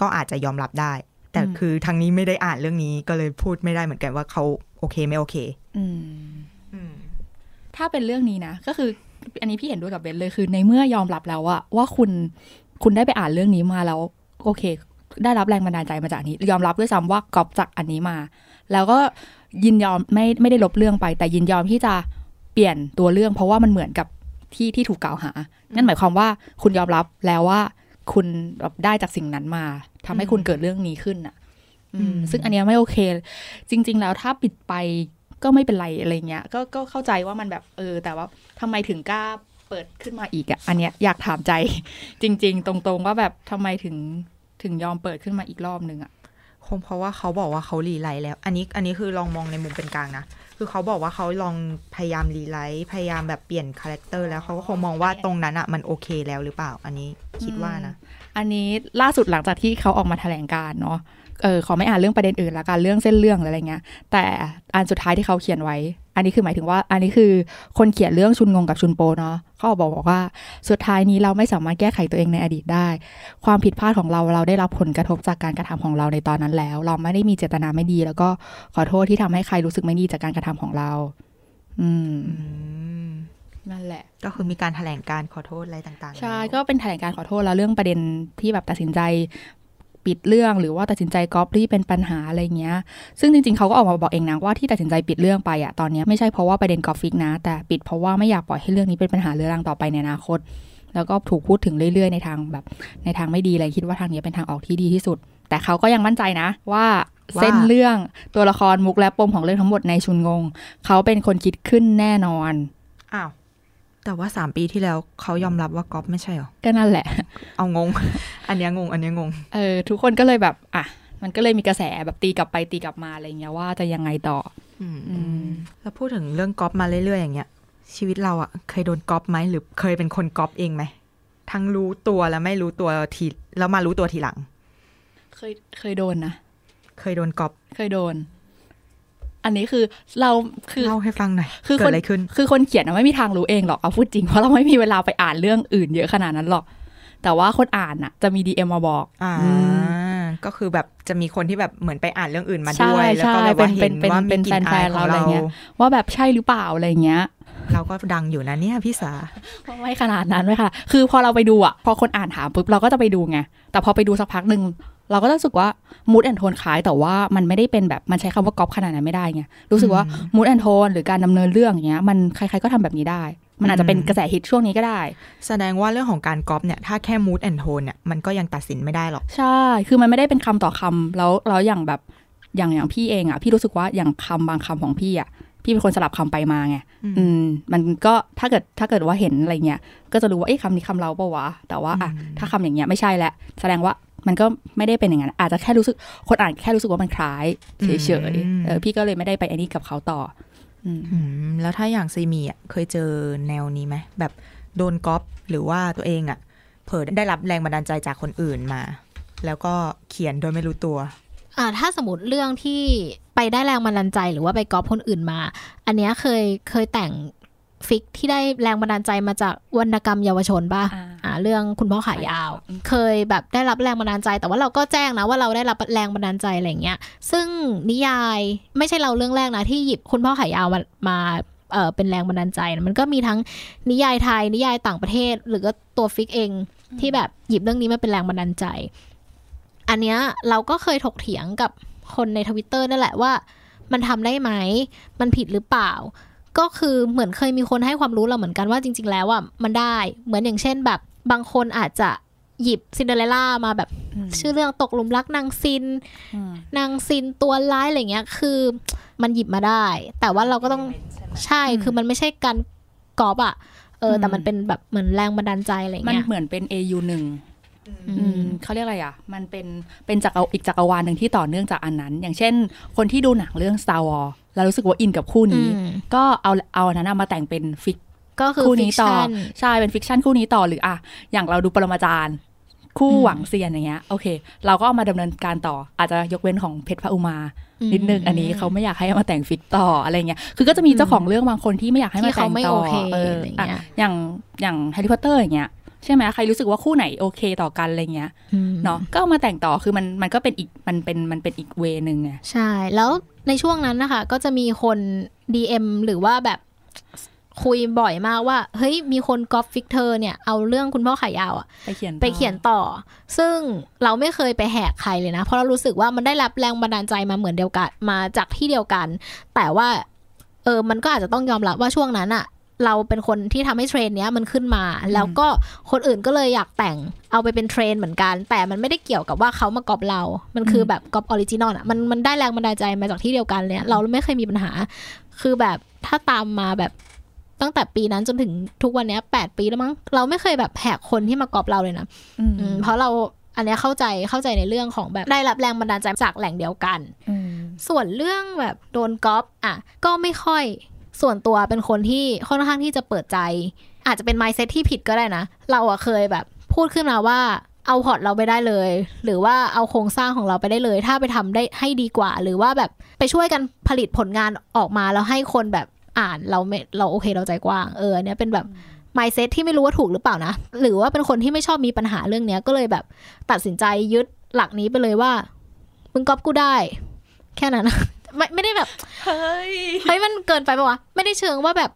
ก็อาจจะยอมรับได้ แต่คือทางนี้ไม่ได้อ่านเรื่องนี้ก็เลยพูดไม่ได้เหมือนกันว่าเขาโอเคไม่โอเคอืมอืมถ้าเป็นเรื่องนี้นะก็คือ อันนี้พี่เห็นด้วยกับเบนเลยคือ ในเมื่อยอมรับแล้วว่าว่าคุณคุณได้ไปอ่านเรื่องนี้มาแล้ว โอเค ได้รับแรงบันดาลใจมาจากนี้ ยอมรับด้วยซ้ำว่ากอบจากอันนี้มา แล้วก็ยินยอมไม่ไม่ได้ลบเรื่องไป แต่ยินยอมที่จะเปลี่ยนตัวเรื่อง เพราะว่ามันเหมือนกับที่ที่ถูกกล่าวหา นั่นหมายความว่าคุณยอมรับแล้วว่า คุณแบบได้จากสิ่งนั้นมาทำให้คุณเกิดเรื่องนี้ขึ้นอะอืมซึ่งอันเนี้ยไม่โอเค จริง ๆ แล้วถ้าปิดไปก็ไม่เป็นไรอะไรเงี้ย ก็ก็เข้าใจว่ามันแบบเออ แต่ว่าทำไมถึงกล้าเปิดขึ้นมาอีกอะอันเนี้ยอยากถามใจ จริง ๆ ตรงๆว่าแบบทำไมถึงถึงยอมเปิดขึ้นมาอีกรอบนึงอะคงเพราะว่าเขาบอกว่าเขา rewrite แล้ว อันนี้อันนี้คือลองมองในมุมเป็นกลางนะ คือเขาบอกว่าเขาลองพยายาม rewrite พยายามแบบเปลี่ยน character แล้วเขาก็คงมองว่าตรงนั้นอะมันโอเคแล้วหรือเปล่า อันนี้คิดว่านะ อันนี้ล่าสุดหลังจากที่เขาออกมาแถลงการณ์เนาะเออขอไม่อ่านเรื่องประเด็นอื่นละกันเรื่องเส้นเรื่องอะไรเงี้ย แต่อันสุดท้ายที่เขาเขียนไว้ อันนี้คือหมายถึงว่า อันนี้คือคนเขียนเรื่องชุนงงกับชุนโปเนาะเขาบอกบอกว่า สุดท้ายนี้เราไม่สามารถแก้ไขตัวเองในอดีตได้ ความผิดพลาดของเราเราได้รับผลกระทบจากการกระทำของเราในตอนนั้นแล้ว เราไม่ได้มีเจตนาไม่ดี แล้วก็ขอโทษที่ทำให้ใครรู้สึกไม่ดีจากการกระทำของเราอืมอืมนั่นแหละ ก็คือมีการแถลงการขอโทษอะไรต่างๆ ใช่แล้วก็เป็นแถลงการขอโทษแล้วเรื่องประเด็นที่แบบตัดสินใจ ปิดเรื่อง หรือว่าตัดสินใจก๊อปที่เป็นปัญหาอะไรเงี้ย ซึ่งจริงๆเขาก็ออกมาบอกเองนะว่าที่ตัดสินใจปิดเรื่องไปอะตอนนี้ไม่ใช่เพราะว่าประเด็นกอฟิกนะ แต่ปิดเพราะว่าไม่อยากปล่อยให้เรื่องนี้เป็นปัญหาเรื้อรังต่อไปในอนาคต แล้วก็ถูกพูดถึงเรื่อยๆ ในทางแบบในทางไม่ดีอะไรคิดว่าทางนี้เป็นทางออกที่ดีที่สุด แต่เขาก็ยังมั่นใจนะว่าเส้นเรื่องตัวละครมุกและปมของเรื่องทั้งหมดในชุนงง เขาเป็นคนคิดขึ้นแน่นอนอ้าว แต่ว่าสามปีที่แล้วเขายอมรับว่าก๊อปไม่ใช่เหรอ ก็นั่นแหละ เอางง อันเนี้ยงง อันเนี้ยงง เออ ทุกคนก็เลยแบบ อะ มันก็เลยมีกระแสแบบตีกลับไปตีกลับมาอะไรเงี้ยว่าจะยังไงต่อ อืมอืมแล้วพูดถึงเรื่องก๊อปมาเรื่อยๆอย่างเงี้ย ชีวิตเราอะเคยโดนก๊อปไหมหรือเคยเป็นคนก๊อปเองไหม ทั้งรู้ตัวและไม่รู้ตัวทีแล้วมารู้ตัวทีหลัง เคยเคยโดนนะ เคยโดนก๊อปเคยโดน อันนี้คือเราคือเล่าให้ฟังหน่อยคือเกิคดนอะไรขึ้น คือคนเขียนนะไม่มีทางรู้เองหรอกเอาพูดจริงเพราะเราไม่มีเวลาไปอ่านเรื่องอื่นเยอะขนาดนั้นหรอก แต่ว่าคนอ่านน่ะ จะมีดีเอ็มมาบอกอ่าอืมก็คือแบบจะมีคนที่แบบเหมือนไปอ่านเรื่องอื่นมาใช่ด้วยแล้วก็แบบใช่ว่าเป็เห็นนเป็นว่าเป็มีนกลิ่นแฟอายนๆของเราอะไรเราเงี้ยว่าแบบใช่หรือเปล่าอะไรเงี้ย เราก็ดังอยู่นะเนี่ยพี่สาไม่ขนาดนั้นไม่ค่ะ คือพอเราไปดูอะ พอคนอ่านถามปุ๊บเราก็จะไปดูไงแต่พอไปดูสักพักหนึ่ง เราก็รู้สึกว่ามูดแอนโทนคล้ายแต่ว่ามันไม่ได้เป็นแบบมันใช้คำว่าก๊อปขนาดนั้นไม่ได้ไงรู้สึกว่ามูดแอนโทนหรือการดำเนินเรื่องอย่างเงี้ยมันใครๆก็ทำแบบนี้ได้ มันอาจจะเป็นกระแสฮิตช่วงนี้ก็ได้ แสดงว่าเรื่องของการก๊อปเนี่ยถ้าแค่ mood and tone เนี่ยมันก็ยังตัดสินไม่ได้หรอก ใช่ คือมันไม่ได้เป็นคำต่อคำแล้วแล้วอย่างแบบอย่างอย่างพี่เองอะพี่รู้สึกว่าอย่างคำบางคำของพี่อะพี่เป็นคนสลับคำไปมาไงอืมอืม มันก็ถ้าเกิดถ้าเกิดว่าเห็นอะไรเงี้ย ก็จะรู้ว่าเอ๊ะคำนี้คำเราปะวะ แต่ว่าอะอืมถ้าคำอย่างเงี้ยไม่ใช่แล้วแสดงว่า มันก็ไม่ได้เป็นอย่างนั้นอาจจะแค่รู้สึกคนอ่านแค่รู้สึกว่ามันคล้ายเฉยๆเออพี่ก็เลยไม่ได้ไปอันนี้กับเขาต่ออืมอืมแล้วถ้าอย่างซีมีอะเคยเจอแนวนี้ไหมแบบโดนก๊อปหรือว่าตัวเองอะ เผลอได้รับแรงบันดาลใจจากคนอื่นมา แล้วก็เขียนโดยไม่รู้ตัวอ่าถ้าสมมติเรื่องที่ไปได้แรงบันดาลใจหรือว่าไปก๊อปคนอื่นมา อันเนี้ยเคยเคยแต่ง fic ที่ได้แรงบันดาลใจมาจากวรรณกรรมเยาวชนป่ะอ่าอ่าเรื่องคุณพ่อขายาว เคยแบบได้รับแรงบันดาลใจ แต่ว่าเราก็แจ้งนะว่าเราได้รับแรงบันดาลใจอะไรอย่างเงี้ย ซึ่งนิยายไม่ใช่เราเรื่องแรกนะที่หยิบคุณพ่อขายาวมามาเออเป็นแรงบันดาลใจนะมันก็มีทั้งนิยายไทยนิยายต่างประเทศ หรือก็ตัว fic เองที่แบบหยิบเรื่องนี้มาเป็นแรงบันดาลใจ อันเนี้ยเราก็เคยถกเถียงกับคนในทวิตเตอร์นั่นแหละว่า มันทำได้ไหม มันผิดหรือเปล่า ก็คือเหมือนเคยมีคนให้ความรู้เราเหมือนกันว่าจริง ๆ แล้วอะมันได้เหมือนอย่างเช่นแบบบางคนอาจจะหยิบซินเดอเรลล่ามาแบบชื่อเรื่องตกหลุมรักนางซิน นางซินตัวร้ายอะไรเงี้ยคือมันหยิบมาได้ แต่ว่าเราก็ต้องใช่คือมันไม่ใช่การกอบอะเออแต่มันเป็นแบบเหมือนแรงบันดาลใจอะไรมันเงี้ยเหมือนเป็น AU หนึ่งอือืมมเขาเรียกอะไรอะ มันเป็นเป็นจักรอีกจักรวาลหนึ่งที่ต่อเนื่องจากอันนั้น อย่างเช่น คนที่ดูหนังเรื่อง Star Wars แล้วรู้สึกว่าอินกับคู่นี้อืมก็เอาเอาอันนั้นเอามาแต่งเป็นฟิกก็คือคู่ฟินี้กต่อชันใช่เป็นฟิกชันคู่นี้ต่อหรืออะอย่างเราดูปรมาจารย์คู่อืมหวังเซียนอย่างเงี้ยโอเค เราก็เอามาดำเนินการต่อ อาจจะยกเว้นของเพชรพระอุมา นิดนึงอันนี้เขาไม่อยากให้เอามาแต่งฟิกต่ออะไรเงี้ยคือก็จะมีเจ้าของเรื่องบางคนที่ไม่อยากให้มาที่แต่เขางไม่ต่อโอเคเอออะไรอะเงี้ยอย่างอย่างแฮร์รี่พอตเตอร์อย่างเงี้ย ใช่ไหมใครรู้สึกว่าคู่ไหนโอเคต่อกันอะไรเงี้ยอืมเนาะก็เอามาแต่งต่อคือมันมันก็เป็นอีกมันเป็นมันเป็นอีก way นึงไงใช่ แล้วในช่วงนั้นนะคะ ก็จะมีคน DM หรือว่าแบบคุยบ่อยมากว่า เฮ้ยมีคนก๊อป fic เธอเนี่ยเอาเรื่องคุณพ่อขายาวอะไปเขียนไปเขียนต่อ ซึ่งเราไม่เคยไปแหกใครเลยนะ เพราะเรารู้สึกว่ามันได้รับแรงบันดาลใจมาเหมือนเดียวกันมาจากที่เดียวกัน แต่ว่าเออมันก็อาจจะต้องยอมรับว่าช่วงนั้นอะ เราเป็นคนที่ทำให้เทรนเนี้ยมันขึ้นมา แล้วก็คนอื่นก็เลยอยากแต่งเอาไปเป็นเทรนเหมือนกัน แต่มันไม่ได้เกี่ยวกับว่าเขามาก๊อปเรา มันคือแบบก๊อป original อะมันมันได้แรงบันดาลใจมาจากที่เดียวกันเลยเราไม่เคยมีปัญหา คือแบบถ้าตามมาแบบตั้งแต่ปีนั้นจนถึงทุกวันเนี้ยแปดปีแล้วมั้งเราไม่เคยแบบแหกคนที่มาก๊อปเราเลยนะอืมอืมเพราะเราอันเนี้ยเข้าใจเข้าใจในเรื่องของแบบได้รับแรงบันดาลใจจากแหล่งเดียวกันอืมส่วนเรื่องแบบโดนก๊อปอะก็ไม่ค่อย ส่วนตัวเป็นคนที่ค่อนข้างที่จะเปิดใจ อาจจะเป็น mindset ที่ผิดก็ได้นะ เราอะเคยแบบพูดขึ้นมาว่าเอาพอร์ตเราไปได้เลย หรือว่าเอาโครงสร้างของเราไปได้เลย ถ้าไปทำได้ให้ดีกว่า หรือว่าแบบไปช่วยกันผลิตผลงานออกมาแล้วให้คนแบบอ่านเราไม่เราโอเคเราใจกว้างเออเนี้ยเป็นแบบ mindset ที่ไม่รู้ว่าถูกหรือเปล่านะ หรือว่าเป็นคนที่ไม่ชอบมีปัญหาเรื่องเนี้ยก็เลยแบบตัดสินใจยึดหลักนี้ไปเลยว่า มึงก๊อปกูได้ แค่นั้น ไม่ไม่ได้แบบเฮ้ยเฮ้ยมันเกินไปปะวะไม่ได้เชิงว่าแบบ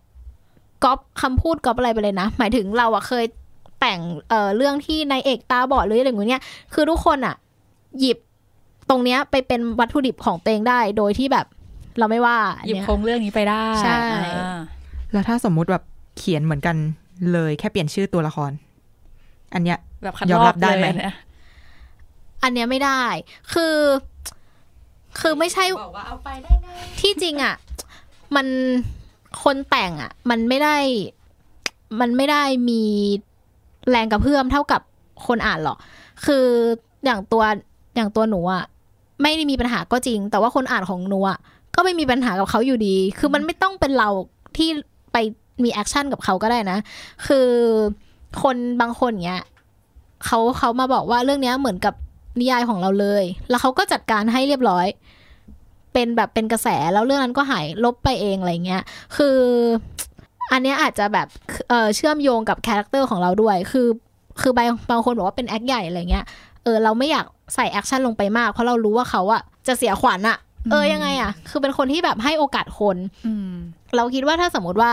ก๊อปคำพูดก๊อปอะไรไปเลยนะ หมายถึงเราอะเคยแต่งเอ่อเรื่องที่นายเอกตาบอดหรืออะไรอย่างเงี้ยคือทุกคนอะหยิบตรงเนี้ยไปเป็นวัตถุดิบของตัวเองได้โดยที่แบบ เราไม่ว่าหยิบเนี่ยโครงเรื่องนี้ไปได้ใช่อ่าแล้วถ้าสมมุติแบบเขียนเหมือนกันเลยแค่เปลี่ยนชื่อตัวละคร อันเนี้ยแบบคัดยอมลรัอบได้ไหมเลยนะอันเนี้ยไม่ได้ คือ คือไม่ใช่บอกว่าเอาไปได้ไงที่จริงอะ มันคนแต่งอะ มันไม่ได้ มันไม่ได้มีแรงกระเพื่อมเท่ากับคนอ่านหรอก คืออย่างตัวอย่างตัวหนูอะไม่ได้มีปัญหาก็จริง แต่ว่าคนอ่านของหนูอะก็ไม่มีปัญหากับเขาอยู่ดี คือมันไม่ต้องเป็นเราที่ไปมี action กับเขาก็ได้นะ คือคนบางคนเนี้ยเขาเขามาบอกว่าเรื่องเนี้ยเหมือนกับ นิยายของเราเลย แล้วเขาก็จัดการให้เรียบร้อย เป็นแบบเป็นกระแสแล้วเรื่องนั้นก็หายลบไปเองอะไรเงี้ย คืออันเนี้ยอาจจะแบบเออเชื่อมโยงกับ character ของเราด้วย คือคือบางบางคนบอกว่าเป็น acc ใหญ่อะไรเงี้ย เออเราไม่อยากใส่ action ลงไปมาก เพราะเรารู้ว่าเขาอะจะเสียขวัญอะเออยังไงอะคือเป็นคนที่แบบให้โอกาสคนอืมเราคิดว่าถ้าสมมติว่า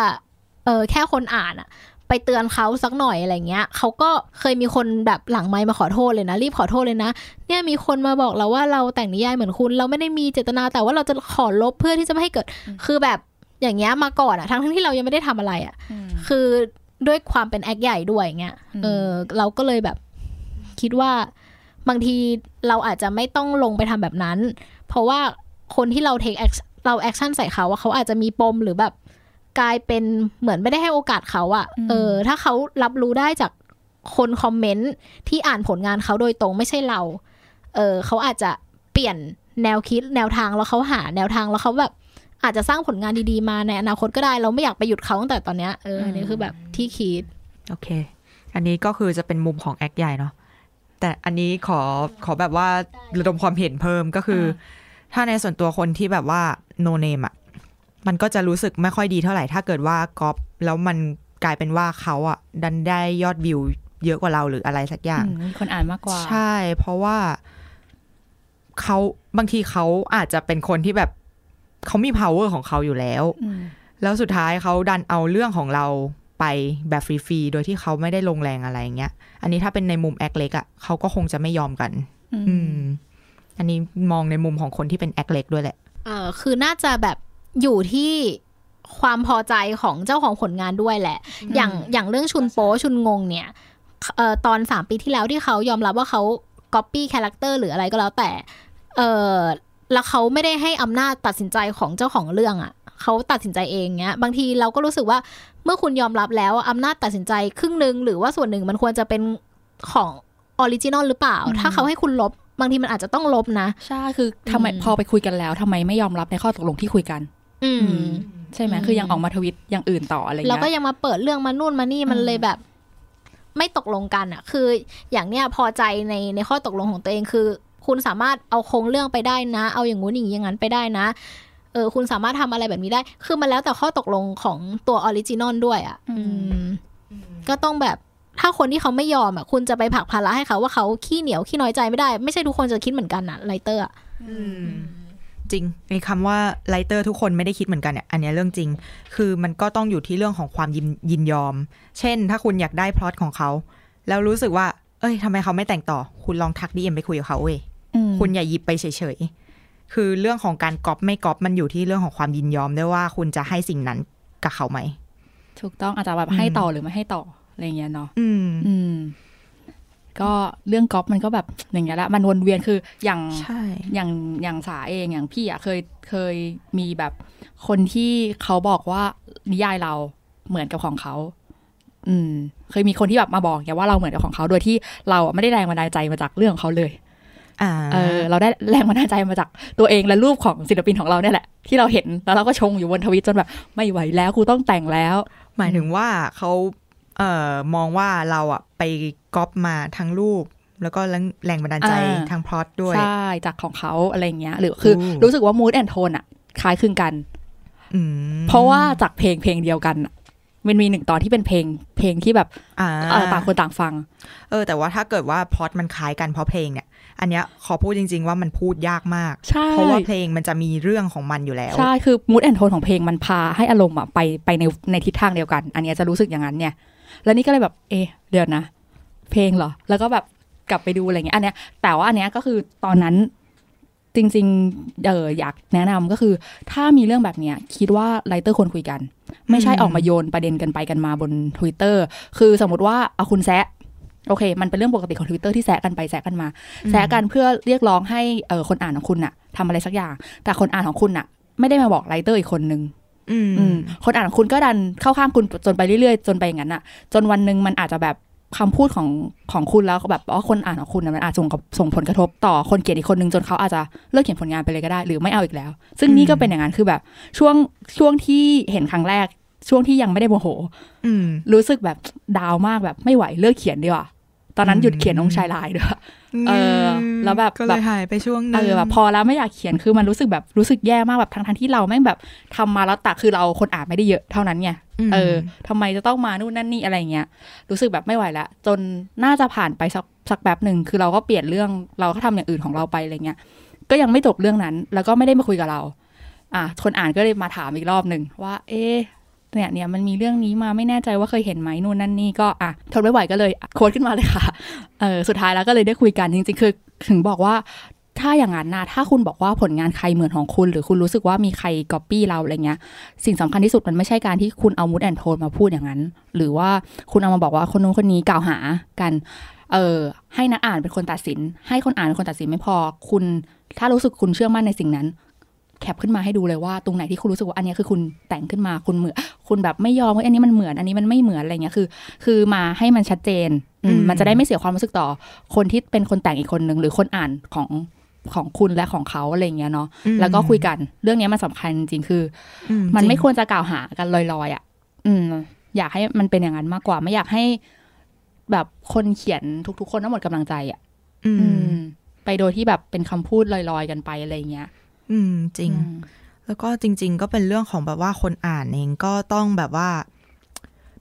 เออแค่คนอ่านอะ ไปเตือนเขาสักหน่อยอะไรเงี้ยเขาก็เคยมีคนแบบหลังไมค์มาขอโทษเลยนะ รีบขอโทษเลยนะ เนี่ยมีคนมาบอกเราว่าเราแต่งนิยายเหมือนคุณ เราไม่ได้มีเจตนาแต่ว่าเราจะขอลบเพื่อที่จะไม่ให้เกิด คือแบบอย่างเงี้ยมาก่อนอะทั้งทั้งที่เรายังไม่ได้ทำอะไรอะอืมคือด้วยความเป็นแอคใหญ่ด้วยเงี้ยอืมเออเราก็เลยแบบคิดว่าบางทีเราอาจจะไม่ต้องลงไปทำแบบนั้น เพราะว่าคนที่เรา take เรา action ใส่เขาว่าเขาอาจจะมีปมหรือแบบ กลายเป็นเหมือนไม่ได้ให้โอกาสเขาอะเออ ถ้าเขารับรู้ได้จากคนคอมเมนต์ที่อ่านผลงานเขาโดยตรงไม่ใช่เรา เออเขาอาจจะเปลี่ยนแนวคิดแนวทางแล้วเขาหาแนวทางแล้วเขาแบบอาจจะสร้างผลงานดีๆมาในอนาคตก็ได้เราไม่อยากไปหยุดเขาตั้งแต่ตอนเนี้ยเอออันนี้คือแบบที่คิดโอเค อันนี้ก็คือจะเป็นมุมของแอคใหญ่เนาะแต่อันนี้ขอขอแบบว่าระดมความเห็นเพิ่มก็คืออถ้าในส่วนตัวคนที่แบบว่าโนเนมอะ มันก็จะรู้สึกไม่ค่อยดีเท่าไหร่ ถ้าเกิดว่าก๊อปแล้วมันกลายเป็นว่าเขาอะดันได้ยอดวิวเยอะกว่าเราหรืออะไรสักอย่างอืมมีคนอ่านมากกว่า ใช่ เพราะว่าเขาบางทีเขาอาจจะเป็นคนที่แบบเขามี power ของเขาอยู่แล้วอืมแล้วสุดท้ายเขาดันเอาเรื่องของเราไปแบบฟรีๆ โดยที่เขาไม่ได้ลงแรงอะไรอย่างเงี้ย อันนี้ถ้าเป็นในมุม acc เล็กอะเขาก็คงจะไม่ยอมกัน อืออืมอันนี้มองในมุมของคนที่เป็น acc เล็กด้วยแหละ เออคือน่าจะแบบ อยู่ที่ความพอใจของเจ้าของผลงานด้วยแหละ อย่างอย่างเรื่องชุนโปชุนงงเนี่ยเอ่อตอนสามปีที่แล้วที่เขายอมรับว่าเขาก๊อปปี้ character หรืออะไรก็แล้วแต่ เออแล้วเขาไม่ได้ให้อำนาจตัดสินใจของเจ้าของเรื่องอะ่ะเขาตัดสินใจเองเนี้ย บางทีเราก็รู้สึกว่าเมื่อคุณยอมรับแล้วอำนาจตัดสินใจครึ่งหนึ่งหรือว่าส่วนหนึ่งมันควรจะเป็นของออริจินอลหรือเปล่า ถ้าเขาให้คุณลบบางทีมันอาจจะต้องลบนะ ใช่ คือทำไมอืมพอไปคุยกันแล้วทำไมไม่ยอมรับในข้อตกลงที่คุยกัน อืม ใช่ไหมอืมคือยังออกมาทวิตอย่างอื่นต่ออะไรเราเงี้ยก็ยังมาเปิดเรื่องมานู่นมานี่มันอืมเลยแบบ ไม่ตกลงกันอะ คืออย่างเนี้ยพอใจในในข้อตกลงของตัวเองคือ คุณสามารถเอาโครงเรื่องไปได้นะ เอาอย่างงู้นอย่างนี้อย่างนั้นไปได้นะเออคุณสามารถทำอะไรแบบนี้ได้ คือมันแล้วแต่ข้อตกลงของตัว original ด้วยอะอืมก็ต้องแบบถ้าคนที่เขาไม่ยอมอะ คุณจะไปผลักภาระให้เขาว่าเขาขี้เหนียวขี้น้อยใจไม่ได้ ไม่ใช่ทุกคนจะคิดเหมือนกันอะ writer อะอืม จริงในคำว่า writer ทุกคนไม่ได้คิดเหมือนกันเนี่ยอันนี้เรื่องจริง คือมันก็ต้องอยู่ที่เรื่องของความยินยินยอม เช่น ถ้าคุณอยากได้พล็อตของเขา แล้วรู้สึกว่า เอ้ยทำไมเขาไม่แต่งต่อ คุณลองทักดีเอ็มไปคุยกับเขาเว้ยอืมคุณอย่าหยิบไปเฉยๆ คือเรื่องของการก๊อปไม่ก๊อปมันอยู่ที่เรื่องของความยินยอมด้วยว่าคุณจะให้สิ่งนั้นกับเขาไหม ถูกต้องอาจจะแบบให้ต่อหรือไม่ให้ต่ออะไรอย่างเงี้ยเนาะอืมอืม ก็เรื่องก๊อปมันก็แบบอย่างเงี้ยแหละมันวนเวียนคืออย่างใช่อย่างอย่างสาเองอย่างพี่อะเคยเคยมีแบบคนที่เขาบอกว่านิยายเราเหมือนกับของเขา อืม เคยมีคนที่แบบมาบอกอย่าว่าเราเหมือนกับของเขาโดยที่เราอะไม่ได้แรงบันดาลใจมาจากเรื่องของเขาเลยอ่าเออเราได้แรงบันดาลใจมาจากตัวเองและรูปของศิลปินของเราเนี่ยแหละ ที่เราเห็นแล้วเราก็ชงอยู่บนทวิตจนแบบ ไม่ไหวแล้วกูต้องแต่งแล้ว หมายถึงว่าเขา เอ่อมองว่าเราอะไปก๊อปมาทั้งรูป แล้วก็แรงบันดาลใจอ่าทางพล็อตด้วย ใช่ จากของเขาอะไรอย่างเงี้ย หรือคืออมรู้สึกว่ามูดแอนโทนอะคล้ายคลึงกันอืมเพราะว่าจากเพลงเพลงเดียวกันอะมันมีหนึ่งตอนที่เป็นเพลงเพลงที่แบบอ่าเอ่อต่างคนต่างฟัง เออ แต่ว่าถ้าเกิดว่าพล็อตมันคล้ายกันเพราะเพลงเนี่ย อันเนี้ยขอพูดจริง ๆ ว่ามันพูดยากมากใช่เพราะว่าเพลงมันจะมีเรื่องของมันอยู่แล้ว ใช่ คือมูดแอนโทนของเพลงมันพาให้อารมณ์อะไปไปในในทิศทางเดียวกัน อันเนี้ยจะรู้สึกอย่างนั้นเนี่ย แล้วนี่ก็เลยแบบเอเดี๋ยวนะ เพลงเหรอ แล้วก็แบบกลับไปดูอะไรเงี้ยอันเนี้ย แต่ว่าอันเนี้ยก็คือตอนนั้นจริงๆเอออยากแนะนำก็คือ ถ้ามีเรื่องแบบเนี้ยคิดว่า writer ควรคุยกัน ไม่ใช่ออกมาโยนประเด็นกันไปกันมาบน Twitter คือสมมติว่าเอาคุณแซะโอเค มันเป็นเรื่องปกติของ Twitter ที่แซะกันไปแซะกันมา แซะกันเพื่อเรียกร้องให้เออคนอ่านของคุณน่ะทำอะไรสักอย่าง แต่คนอ่านของคุณน่ะ ไม่ได้มาบอก writer อีกคนนึง คนอ่านของคุณก็ดันเข้าข้างคุณจนไปเรื่อยๆ จนไปอย่างนั้นน่ะจนวันหนึ่งมันอาจจะแบบคำพูดของของคุณแล้วก็แบบว่าคนอ่านของคุณน่ะมันอาจส่งกับส่งผลกระทบต่อคนเขียนอีกคนนึงจนเขาอาจจะเลิกเขียนผลงานไปเลยก็ได้ หรือไม่เอาอีกแล้ว ซึ่งนี่ก็เป็นอย่างนั้นคือแบบช่วงช่วงที่เห็นครั้งแรก ช่วงที่ยังไม่ได้โมโหอืมรู้สึกแบบดาวมากแบบไม่ไหวเลิกเขียนดีกว่า ตอนนั้นหยุดเขียนองค์ชายลายด้วยเออ แล้วแบบก็เลยหายไปช่วงนึเองอแบบพอแล้วไม่อยากเขียนคือมันรู้สึกแบบรู้สึกแย่มากแบบทั้งทั้งๆที่เราแม่งแบบทำมาแล้วแต่คือเราคนอ่านไม่ได้เยอะเท่านั้นไงมเออทำไมจะต้องมานู่นนั่นนี่อะไรเงี้ยรู้สึกแบบไม่ไหวแล้วจนน่าจะผ่านไปสักสักแบบหนึ่งคือเราก็เปลี่ยนเรื่องเราก็ทำอย่างอื่นของเราไปอะไรเงี้ยก็ยังไม่จบเรื่องนั้น แล้วก็ไม่ได้มาคุยกับเรา อะคนอ่านก็เลยมาถามอีกรอบหนึ่งว่า เอ๊ะ เนี่ยเนี่ยมันมีเรื่องนี้มาไม่แน่ใจว่าเคยเห็นไหมนู่นนั่นนี่ก็อะทนไม่ไหวก็เลยโค้ดขึ้นมาเลยค่ะเออสุดท้ายแล้วก็เลยได้คุยกันจริงๆ คือถึงบอกว่าถ้าอย่างนั้นนะถ้าคุณบอกว่าผลงานใครเหมือนของคุณ หรือคุณรู้สึกว่ามีใครก๊อปปี้เราอะไรเงี้ย สิ่งสำคัญที่สุดมันไม่ใช่การที่คุณเอามูดแอนโทนมาพูดอย่างนั้น หรือว่าคุณเอามาบอกว่าคนนู้นคนนี้กล่าวหากัน เออให้นักอ่านเป็นคนตัดสิน ให้คนอ่านเป็นคนตัดสินไม่พอ คุณ ถ้ารู้สึกคุณเชื่อมั่นในสิ่งนั้น แคปขึ้นมาให้ดูเลยว่าตรงไหนที่คุณรู้สึกว่าอันเนี้ยคือคุณแต่งขึ้นมาคุณเหมือนคุณแบบไม่ยอมว่าอันนี้มันเหมือนอันนี้มันไม่เหมือนอะไรเงี้ยคือ คือมาให้มันชัดเจนอืมอืมมันจะได้ไม่เสียความรู้สึกต่อ คนที่เป็นคนแต่งอีกคนหนึ่งหรือคนอ่านของของคุณและของเขาอะไรเงี้ยเนาะอืมแล้วก็คุยกันเรื่องเนี้ยมันสำคัญจริงๆคืออืมันไม่จงควรจะกล่าวหากันลอยๆอะ อืม อยากให้มันเป็นอย่างนั้นมากกว่า ไม่อยากให้แบบคนเขียนทุกๆ คนต้องหมดกำลังใจอะ อือืมมไปโดยที่แบบเป็นคำพูดลอยๆกันไปอะไรอย่างเงี้ย อืมจริงอืมแล้วก็จริง ๆ ก็เป็นเรื่องของแบบว่าคนอ่านเองก็ต้องแบบว่า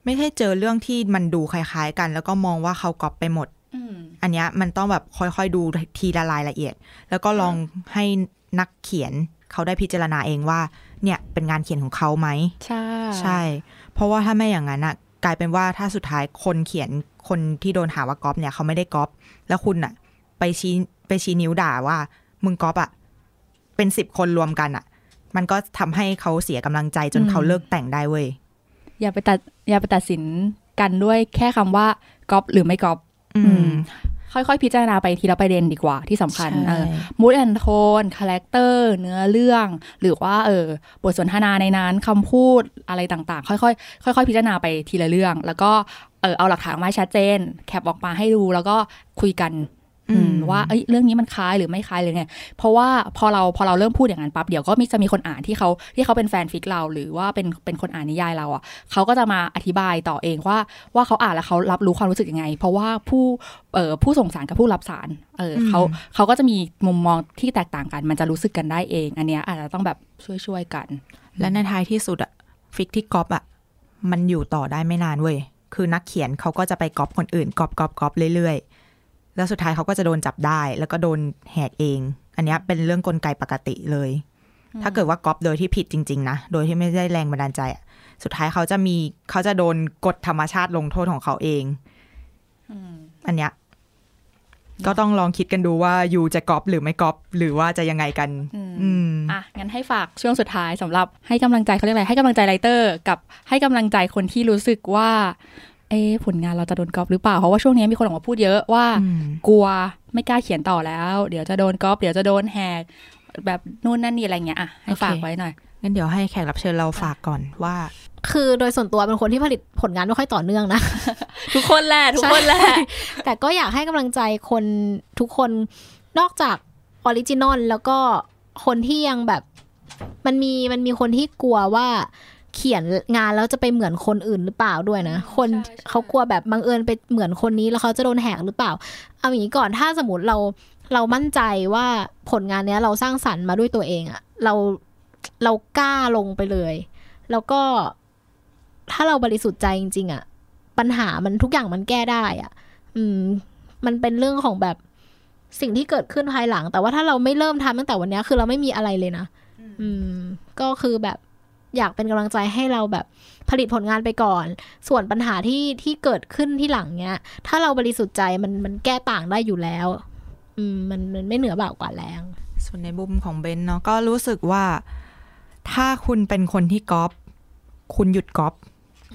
ไม่ใช่เจอเรื่องที่มันดูคล้าย ๆ กัน แล้วก็มองว่าเขาก๊อปไปหมดอืมอันเนี้ยมันต้องแบบค่อยๆดูทีละรายละเอียด แล้วก็ลองให้นักเขียนเขาได้พิจารณาเองว่า เนี่ยเป็นงานเขียนของเขาไหมใช่ใช่ เพราะว่าถ้าไม่อย่างนั้นอะกลายเป็นว่าถ้าสุดท้ายคนเขียนคนที่โดนหาว่าก๊อปเนี่ยเขาไม่ได้ก๊อปแล้วคุณอะไปชี้ไปชี้นิ้วด่าว่า มึงก๊อปอะ เป็นสิบคนรวมกันอะมันก็ทำให้เขาเสียกำลังใจจนเขาเลิกแต่งได้เว้ยอย่าไปตัดอย่าไปตัดสินกันด้วยแค่คำว่าก๊อปหรือไม่ก๊อปอืออืมค่อยๆ พิจารณาไปทีละประเด็นดีกว่าที่สำคัญใช่เออ mood and tone character เนื้อเรื่อง หรือว่าเออบทสนทนาในนั้นคำพูดอะไรต่างๆ ค่อยๆ ค่อยๆ พิจารณาไปทีละเรื่อง แล้วก็เออเอาหลักฐานมาให้ชัดเจน cap ออกมาให้ดูแล้วก็คุยกันอืม ว่าเอ้ยเรื่องนี้มันคล้ายหรือไม่คล้ายหรือไงเพราะว่าพอเราพอเราเริ่มพูดอย่างนั้นปั๊บเดี๋ยวก็มีจะมีคนอ่านที่เขาที่เขาเป็นแฟนฟิกเรา หรือว่าเป็นเป็นคนอ่านนิยายเราอะเขาก็จะมาอธิบายต่อเองว่าว่าเขาอ่านแล้วเขารับรู้ความรู้สึกยังไง เพราะว่าผู้เอ่อผู้ส่งสารกับผู้รับสารเออเขาเขาก็จะมีมุมมองที่แตกต่างกัน มันจะรู้สึกกันได้เอง อันเนี้ยอาจจะต้องแบบช่วยช่วยๆกัน และในท้ายที่สุดอะฟิกที่ก๊อปอะมันอยู่ต่อได้ไม่นานเว้ยคือนักเขียนเขาก็จะไปก๊อปคนอื่นก๊อปก๊อปก๊อปเรื่อยๆ แล้วสุดท้ายเขาก็จะโดนจับได้ แล้วก็โดนแหกเอง อันเนี้ยเป็นเรื่องกลไกปกติเลย ถ้าเกิดว่าก๊อปโดยที่ผิดจริง ๆ นะ โดยที่ไม่ได้แรงบันดาลใจอะสุดท้ายเขาจะมีเขาจะโดนกฎธรรมชาติลงโทษของเขาเองอันเนี้ยก็ต้องลองคิดกันดูว่ายูจะก๊อปหรือไม่ก๊อปหรือว่าจะยังไงกัน อืมอะ งั้นให้ฝากช่วงสุดท้ายสำหรับให้กำลังใจเขาเรียกอะไรให้กำลังใจไรเตอร์ กับให้กำลังใจคนที่รู้สึกว่า เอ๊ะผลงานเราจะโดนก๊อปหรือเปล่า เพราะว่าช่วงนี้มีคนออกมาพูดเยอะว่าอืมกลัวไม่กล้าเขียนต่อแล้ว เดี๋ยวจะโดนก๊อปเดี๋ยวจะโดนแหกแบบนู่นนั่นนี่อะไรเงี้ยอะให้ฝากไว้หน่อยงั้นเดี๋ยวให้แขกรับเชิญเราฝากก่อนว่า คือโดยส่วนตัวเป็นคนที่ผลิตผลงานไม่ค่อยต่อเนื่องนะ ทุกคนแหละทุกคนแหละใช่แต่ก็อยากให้กำลังใจคนทุกคนนอกจาก original แล้วก็คนที่ยังแบบ มันมีมันมีคนที่กลัวว่า เขียนงานแล้วจะไปเหมือนคนอื่นหรือเปล่าด้วยนะ คนเขากลัวแบบบังเอิญไปเหมือนคนนี้แล้วเขาจะโดนแหกหรือเปล่า เอาอย่างนี้ก่อนถ้าสมมติเราเรามั่นใจว่าผลงานเนี้ยเราสร้างสรรค์มาด้วยตัวเองอะเราเรากล้าลงไปเลย แล้วก็ถ้าเราบริสุทธิ์ใจจริง ๆอะปัญหามันทุกอย่างมันแก้ได้อะอืม มันเป็นเรื่องของแบบสิ่งที่เกิดขึ้นภายหลัง แต่ว่าถ้าเราไม่เริ่มทำตั้งแต่วันเนี้ยคือเราไม่มีอะไรเลยนะ อืม ก็คือแบบ อยากเป็นกำลังใจให้เราแบบผลิตผลงานไปก่อน ส่วนปัญหาที่ที่เกิดขึ้นที่หลังเนี้ย ถ้าเราบริสุทธิ์ใจมันมันแก้ต่างได้อยู่แล้ว อืมมันมันไม่เหนือบ่ากว่าแรง ส่วนในมุมของเบนเนาะก็รู้สึกว่า ถ้าคุณเป็นคนที่ก๊อปคุณหยุดก๊อป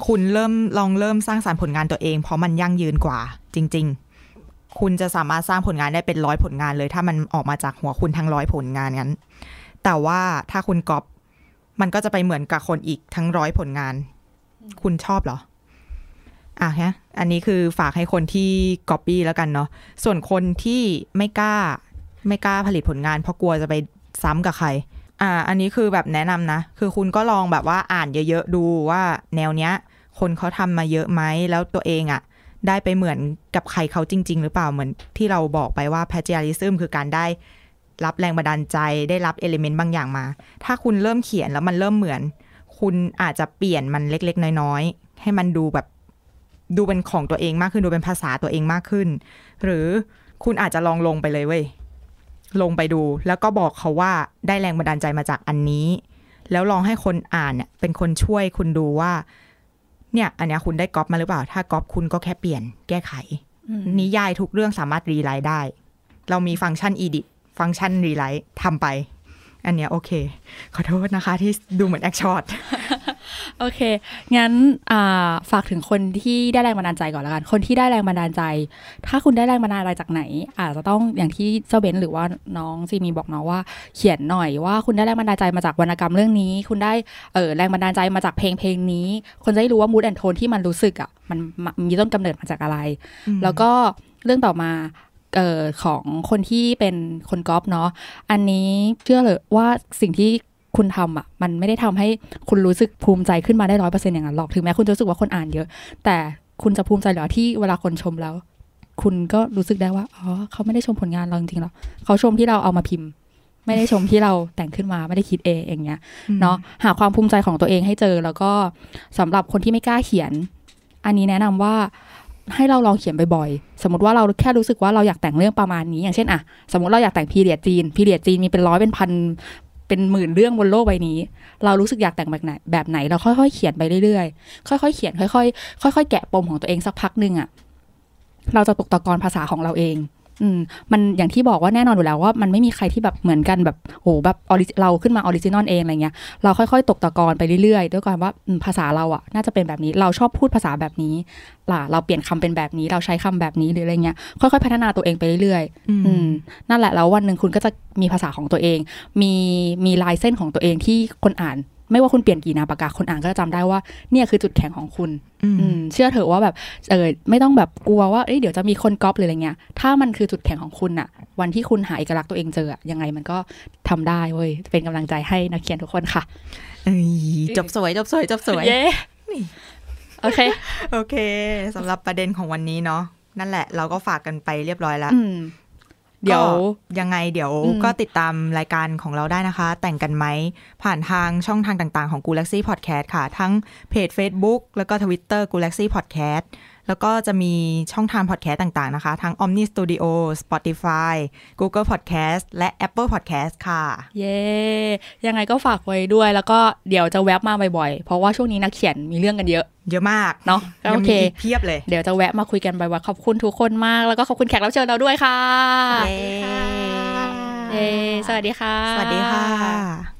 คุณเริ่มลองเริ่มสร้างสารรค์ผลงานตัวเอง เพราะมันยั่งยืนกว่า จริง ๆ คุณจะสามารถสร้างผลงานได้เป็นร้อยผลงานเลย ถ้ามันออกมาจากหัวคุณทั้งร้อยผลงานงั้น แต่ว่าถ้าคุณก๊อป มันก็จะไปเหมือนกับคนอีกทั้งร้อยผลงาน คุณชอบเหรอ อะฮะ อันนี้คือฝากให้คนที่ก๊อปปี้แล้วกันเนาะ ส่วนคนที่ไม่กล้า ไม่กล้าผลิตผลงาน เพราะกลัวจะไปซ้ำกับใคร อ่า อันนี้คือแบบแนะนำนะ คือคุณก็ลองแบบว่าอ่านเยอะๆดูว่าแนวเนี้ย คนเขาทำมาเยอะไหม แล้วตัวเองอะ่ะได้ไปเหมือนกับใครเขาจริง ๆ หรือเปล่าเหมือนที่เราบอกไปว่า p a t r i a r i s m คือการได้ รับแรงบันดาลใจได้รับเอลิเมนต์บางอย่างมา ถ้าคุณเริ่มเขียนแล้วมันเริ่มเหมือน คุณอาจจะเปลี่ยนมันเล็กๆ น้อยๆ ให้มันดูแบบดูเป็นของตัวเองมากขึ้นดูเป็นภาษาตัวเองมากขึ้น หรือคุณอาจจะลองลงไปเลยเว้ยลงไปดู แล้วก็บอกเขาว่าได้แรงบันดาลใจมาจากอันนี้ แล้วลองให้คนอ่านเนี่ยเป็นคนช่วยคุณดูว่า เนี่ย อันนี้คุณได้ก๊อปมาหรือเปล่า ถ้าก๊อปคุณก็แค่เปลี่ยนแก้ไข นิยายทุกเรื่องสามารถรีไลท์ได้ เรามีฟังก์ชัน edit ฟังก์ชัน rewrite ทำไป อันเนี้ยโอเค ขอโทษนะคะที่ดูเหมือนแอคช็อตโอเค งั้นอ่าฝากถึงคนที่ได้แรงบันดาลใจก่อนแล้วกัน คนที่ได้แรงบันดาลใจ ถ้าคุณได้แรงบันดาลใจจากไหน อาจจะต้องอย่างที่เจ้าเบนหรือว่าน้องซีมีบอกเนาะว่า เขียนหน่อยว่าคุณได้แรงบันดาลใจมาจากวรรณกรรมเรื่องนี้ คุณได้เออแรงบันดาลใจมาจากเพลงเพลงนี้ คนจะได้รู้ว่ามูดแอนโทนที่มันรู้สึกอะมันมันมีต้นกำเนิดมาจากอะไร แล้วก็เรื่องต่อมาเอ่อของคนที่เป็นคนก๊อปเนาะอันนี้เชื่อเลยว่าสิ่งที่คุณทำอะมันไม่ได้ทำให้คุณรู้สึกภูมิใจขึ้นมาได้ร้อยเปอร์เซ็นต์อย่างนั้นหรอกถึงแม้คุณจะรู้สึกว่าคนอ่านเยอะ แต่คุณจะภูมิใจหรอที่เวลาคนชมแล้ว คุณก็รู้สึกได้ว่าอ๋อเขาไม่ได้ชมผลงานเราจริงๆหรอกเขาชมที่เราเอามาพิมพ์ ไม่ได้ชมที่เราแต่งขึ้นมาไม่ได้คิดเองอย่างเงี้ยเนาะหาความภูมิใจของตัวเองให้เจอแล้วก็สำหรับคนที่ไม่กล้าเขียน อันนี้แนะนำว่า ให้เราลองเขียนบ่อยๆ สมมติว่าเราแค่รู้สึกว่าเราอยากแต่งเรื่องประมาณนี้ อย่างเช่นอะสมมติเราอยากแต่งพีเรียดจีนพีเรียดจีนมีเป็นร้อยเป็นพันเป็นหมื่นเรื่องบนโลกใบนี้ เรารู้สึกอยากแต่งแบบไหนแบบไหน เราค่อยๆเขียนไปเรื่อยๆ ค่อยๆเขียนค่อยๆค่อยๆแกะปมของตัวเองสักพักหนึ่งอะเราจะตกตะกอนภาษาของเราเอง อืมมันอย่างที่บอกว่าแน่นอนอยู่แล้วว่ามันไม่มีใครที่แบบเหมือนกันแบบโอ้แบบออริเราขึ้นมา original เองอะไรเงี้ยเราค่อยๆ ตกตะกอนไปเรื่อยๆ ด้วยการว่าอืมภาษาเราอะน่าจะเป็นแบบนี้ เราชอบพูดภาษาแบบนี้ล่ะเราเปลี่ยนคำเป็นแบบนี้ เราใช้คำแบบนี้หรืออะไรเงี้ยค่อยๆ พัฒนาตัวเองไปเรื่อยๆอืมนั่นแหละแล้ววันหนึ่งคุณก็จะมีภาษาของตัวเอง มีมีลายเส้นของตัวเองที่คนอ่าน ไม่ว่าคุณเปลี่ยนกี่นามปากกาคนอ่านก็จะจำได้ว่าเนี่ยคือจุดแข็งของคุณอืมเชื่อเถอะว่าแบบเออไม่ต้องแบบกลัวว่าเอ้ยเดี๋ยวจะมีคนก๊อปหรืออะไรเงี้ย ถ้ามันคือจุดแข็งของคุณอะวันที่คุณหาเอกลักษณ์ตัวเองเจออะยังไงมันก็ทำได้เว้ยเป็นกำลังใจให้นักเขียนทุกคนค่ะเอ้ยจบสวยจบสวยจบสวยเย้โอเคโอเคสำหรับประเด็นของวันนี้เนาะนั่นแหละเราก็ฝากกันไปเรียบร้อยแล้วอืม เดี๋ยวก็ยังไงเดี๋ยวอืมก็ติดตามรายการของเราได้นะคะ แต่งกันไหม ผ่านทางช่องทางต่างๆของ g a l a x y Podcast ค่ะ ทั้งเพจ Facebook แล้วก็ Twitter g a l a x y Podcast แล้วก็จะมีช่องทางพอดแคสต์ต่างๆนะคะ ทั้ง Omni Studio Spotify Google Podcast และ Apple Podcast ค่ะ เย้ยังไงก็ฝากไว้ด้วย แล้วก็เดี๋ยวจะแวบมาบ่อยๆ เพราะว่าช่วงนี้นักเขียนมีเรื่องกันเยอะ เยอะมากเนาะก็ยัโองเคมีอีกเพียบเลย เดี๋ยวจะแวะมาคุยกันบ่อยๆขอบคุณทุกคนมาก แล้วก็ขอบคุณแขกรับเชิญเราด้วยค่ะเย้เย้สวัสดีค่ะ สวัสดีค่ะ